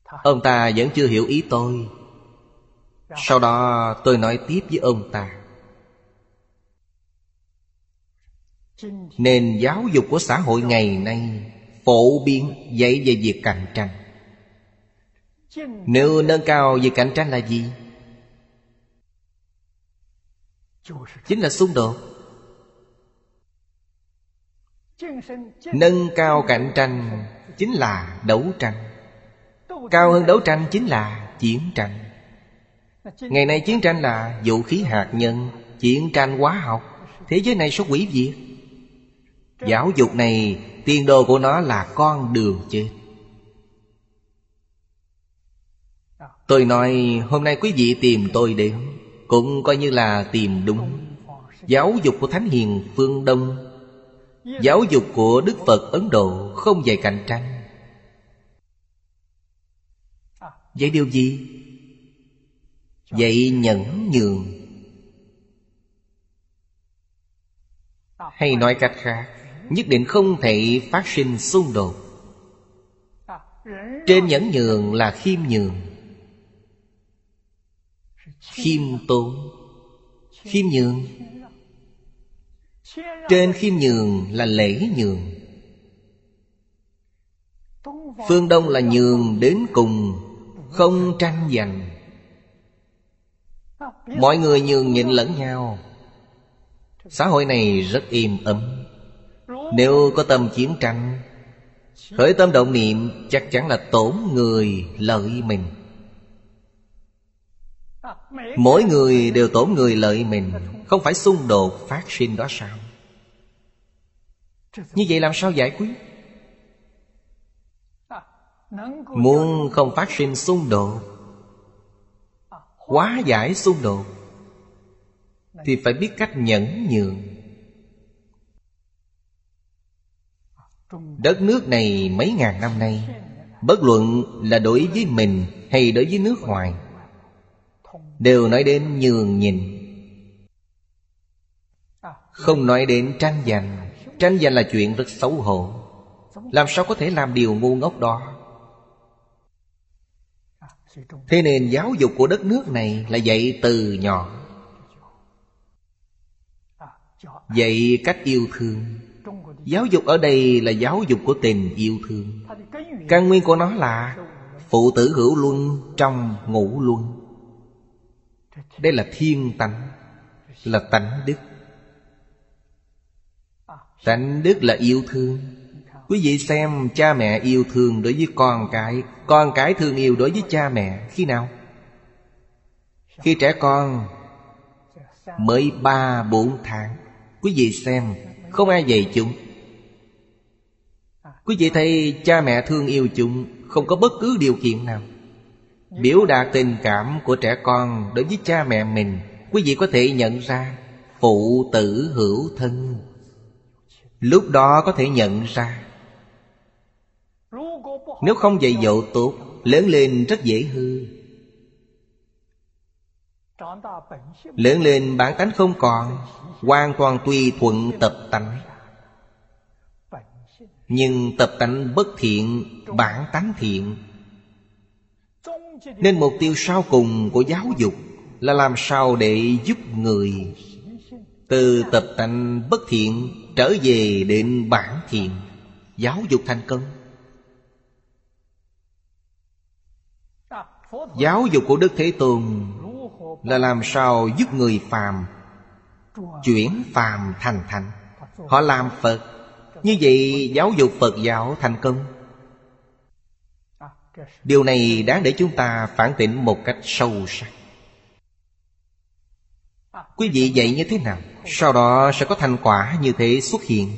Speaker 1: Ông ta vẫn chưa hiểu ý tôi. Sau đó tôi nói tiếp với ông ta. Nền giáo dục của xã hội ngày nay Phổ biến dạy về việc cạnh tranh. Nếu nâng cao việc cạnh tranh là gì? Chính là xung đột. Nâng cao cạnh tranh Chính là đấu tranh. Cao hơn đấu tranh chính là chiến tranh. Ngày nay chiến tranh là vũ khí hạt nhân, Chiến tranh hóa học. Thế giới này số quỷ diệt. Giáo dục này Tiền đồ của nó là con đường chết Tôi nói, hôm nay quý vị tìm tôi đến, Cũng coi như là tìm đúng. Giáo dục của Thánh Hiền phương Đông, Giáo dục của Đức Phật Ấn Độ không dạy cạnh tranh. Dạy điều gì? Dạy nhẫn nhường. Hay nói cách khác Nhất định không thể phát sinh xung đột. Trên nhẫn nhường là khiêm nhường, Khiêm tốn, Khiêm nhường. Trên khiêm nhường là lễ nhường. Phương Đông là nhường đến cùng, Không tranh giành. Mọi người nhường nhịn lẫn nhau. Xã hội này rất im ấm. Nếu có tâm chiến tranh Khởi tâm động niệm, Chắc chắn là tổn người lợi mình. Mỗi người đều tổn người lợi mình, Không phải xung đột phát sinh đó sao? Như vậy làm sao giải quyết? Muốn không phát sinh xung đột Hóa giải xung đột, Thì phải biết cách nhẫn nhường. Đất nước này mấy ngàn năm nay, Bất luận là đối với mình hay đối với nước ngoài, Đều nói đến nhường nhịn. Không nói đến tranh giành. Tranh giành là chuyện rất xấu hổ. Làm sao có thể làm điều ngu ngốc đó? Thế nên giáo dục của đất nước này là dạy từ nhỏ. Dạy cách yêu thương. Giáo dục ở đây là giáo dục của tình yêu thương. Căn nguyên của nó là Phụ tử hữu luân trong ngũ luân. Đây là thiên tánh, Là tánh đức. Tánh đức là yêu thương. Quý vị xem cha mẹ yêu thương đối với con cái Con cái thương yêu đối với cha mẹ Khi nào? Khi trẻ con Mới ba bốn tháng. Quý vị xem, Không ai dạy chúng. Quý vị thấy cha mẹ thương yêu chúng, Không có bất cứ điều kiện nào. Biểu đạt tình cảm của trẻ con Đối với cha mẹ mình, Quý vị có thể nhận ra Phụ tử hữu thân. Lúc đó có thể nhận ra, Nếu không dạy dỗ tốt, Lớn lên rất dễ hư. Lớn lên bản tánh không còn, Hoàn toàn tùy thuận tập tánh. Nhưng tập tánh bất thiện, Bản tánh thiện. Nên mục tiêu sau cùng của giáo dục Là làm sao để giúp người Từ tập tánh bất thiện Trở về đến bản thiện. Giáo dục thành công. Giáo dục của Đức Thế Tôn Là làm sao giúp người phàm Chuyển phàm thành thành. Họ làm Phật như vậy giáo dục Phật giáo thành công. Điều này đáng để chúng ta phản tỉnh một cách sâu sắc. Quý vị dạy như thế nào, Sau đó sẽ có thành quả như thế xuất hiện?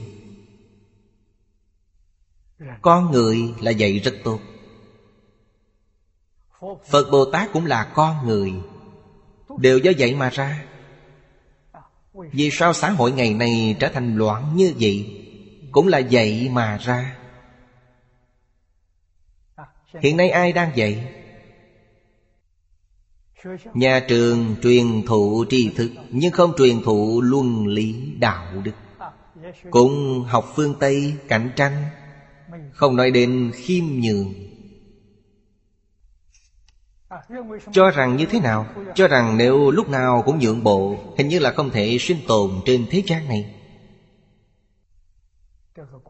Speaker 1: Con người là dạy rất tốt. Phật Bồ Tát cũng là con người. Đều do vậy mà ra. Vì sao xã hội ngày nay trở thành loạn như vậy? Cũng là dạy mà ra. Hiện nay ai đang dạy Nhà trường truyền thụ tri thức, Nhưng không truyền thụ luân lý đạo đức. Cũng học phương Tây cạnh tranh, Không nói đến khiêm nhường. Cho rằng như thế nào? Cho rằng nếu lúc nào cũng nhượng bộ, Hình như là không thể sinh tồn trên thế gian này.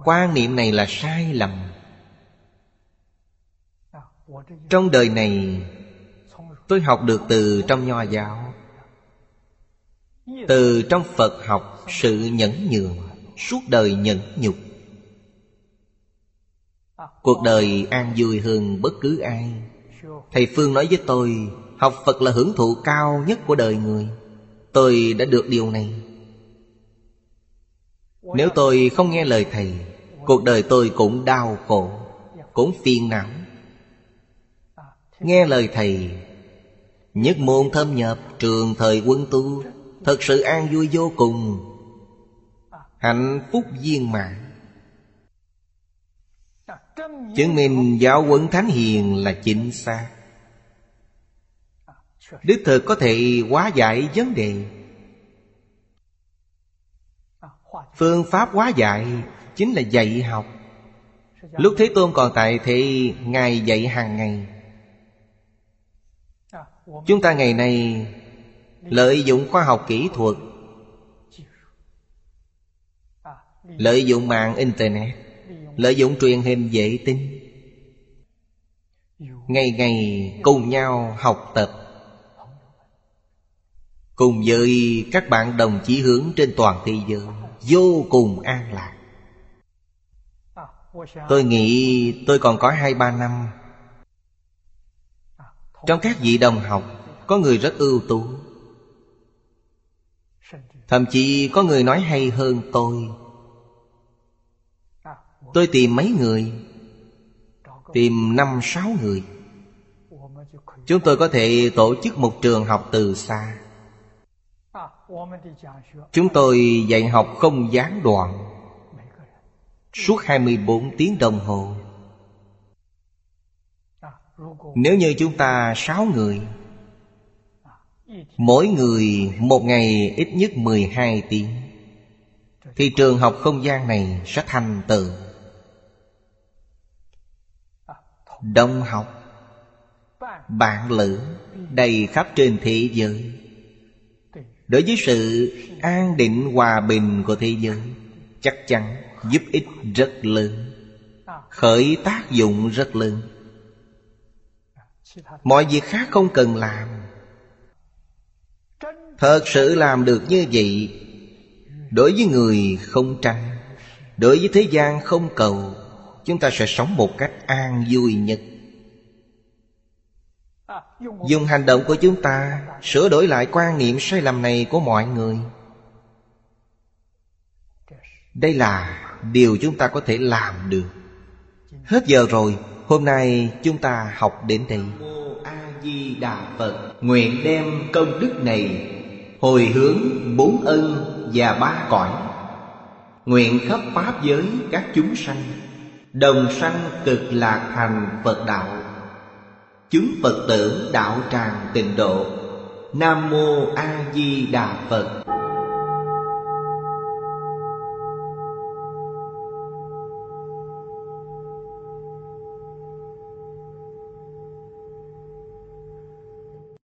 Speaker 1: Quan niệm này là sai lầm. Trong đời này, Tôi học được từ trong nho giáo. Từ trong Phật học, sự nhẫn nhường, Suốt đời nhẫn nhục. Cuộc đời an vui hơn bất cứ ai. Thầy Phương nói với tôi, Học Phật là hưởng thụ cao nhất của đời người. Tôi đã được điều này. Nếu tôi không nghe lời Thầy Cuộc đời tôi cũng đau khổ, Cũng phiền não. Nghe lời Thầy, Nhất môn thâm nhập trường thời quân tu, Thật sự an vui vô cùng. Hạnh phúc viên mãn. Chứng minh giáo huấn thánh hiền là chính xác. Đức thực có thể hóa giải vấn đề. Phương pháp hóa giải chính là dạy học. Lúc Thế Tôn còn tại thì Ngài dạy hàng ngày. Chúng ta ngày nay Lợi dụng khoa học kỹ thuật, Lợi dụng mạng Internet, Lợi dụng truyền hình vệ tinh Ngày ngày cùng nhau học tập, Cùng với các bạn đồng chí hướng trên toàn thế giới Vô cùng an lạc. Tôi nghĩ tôi còn có hai ba năm. Trong các vị đồng học, Có người rất ưu tú. Thậm chí có người nói hay hơn tôi. Tôi tìm mấy người, Tìm năm, sáu người. Chúng tôi có thể tổ chức một trường học từ xa. Chúng tôi dạy học không gián đoạn. Suốt 24 tiếng đồng hồ. Nếu như chúng ta sáu người, Mỗi người một ngày ít nhất 12 tiếng, Thì trường học không gian này sẽ thành tựu. Đông học, Bạn lữ Đầy khắp trên thế giới. Đối với sự an định hòa bình của thế giới, Chắc chắn giúp ích rất lớn, Khởi tác dụng rất lớn. Mọi việc khác không cần làm. Thật sự làm được như vậy, Đối với người không tranh Đối với thế gian không cầu, Chúng ta sẽ sống một cách an vui nhất. Dùng hành động của chúng ta, Sửa đổi lại quan niệm sai lầm này của mọi người. Đây là điều chúng ta có thể làm được. Hết giờ rồi, Hôm nay chúng ta học đến đây. A Di Đà Phật Nguyện đem công đức này Hồi hướng bốn ân và ba cõi. Nguyện khắp Pháp giới các chúng sanh, Đồng sanh cực lạc thành Phật đạo. Chúng Phật tử đạo tràng tịnh độ. Nam Mô A Di Đà Phật.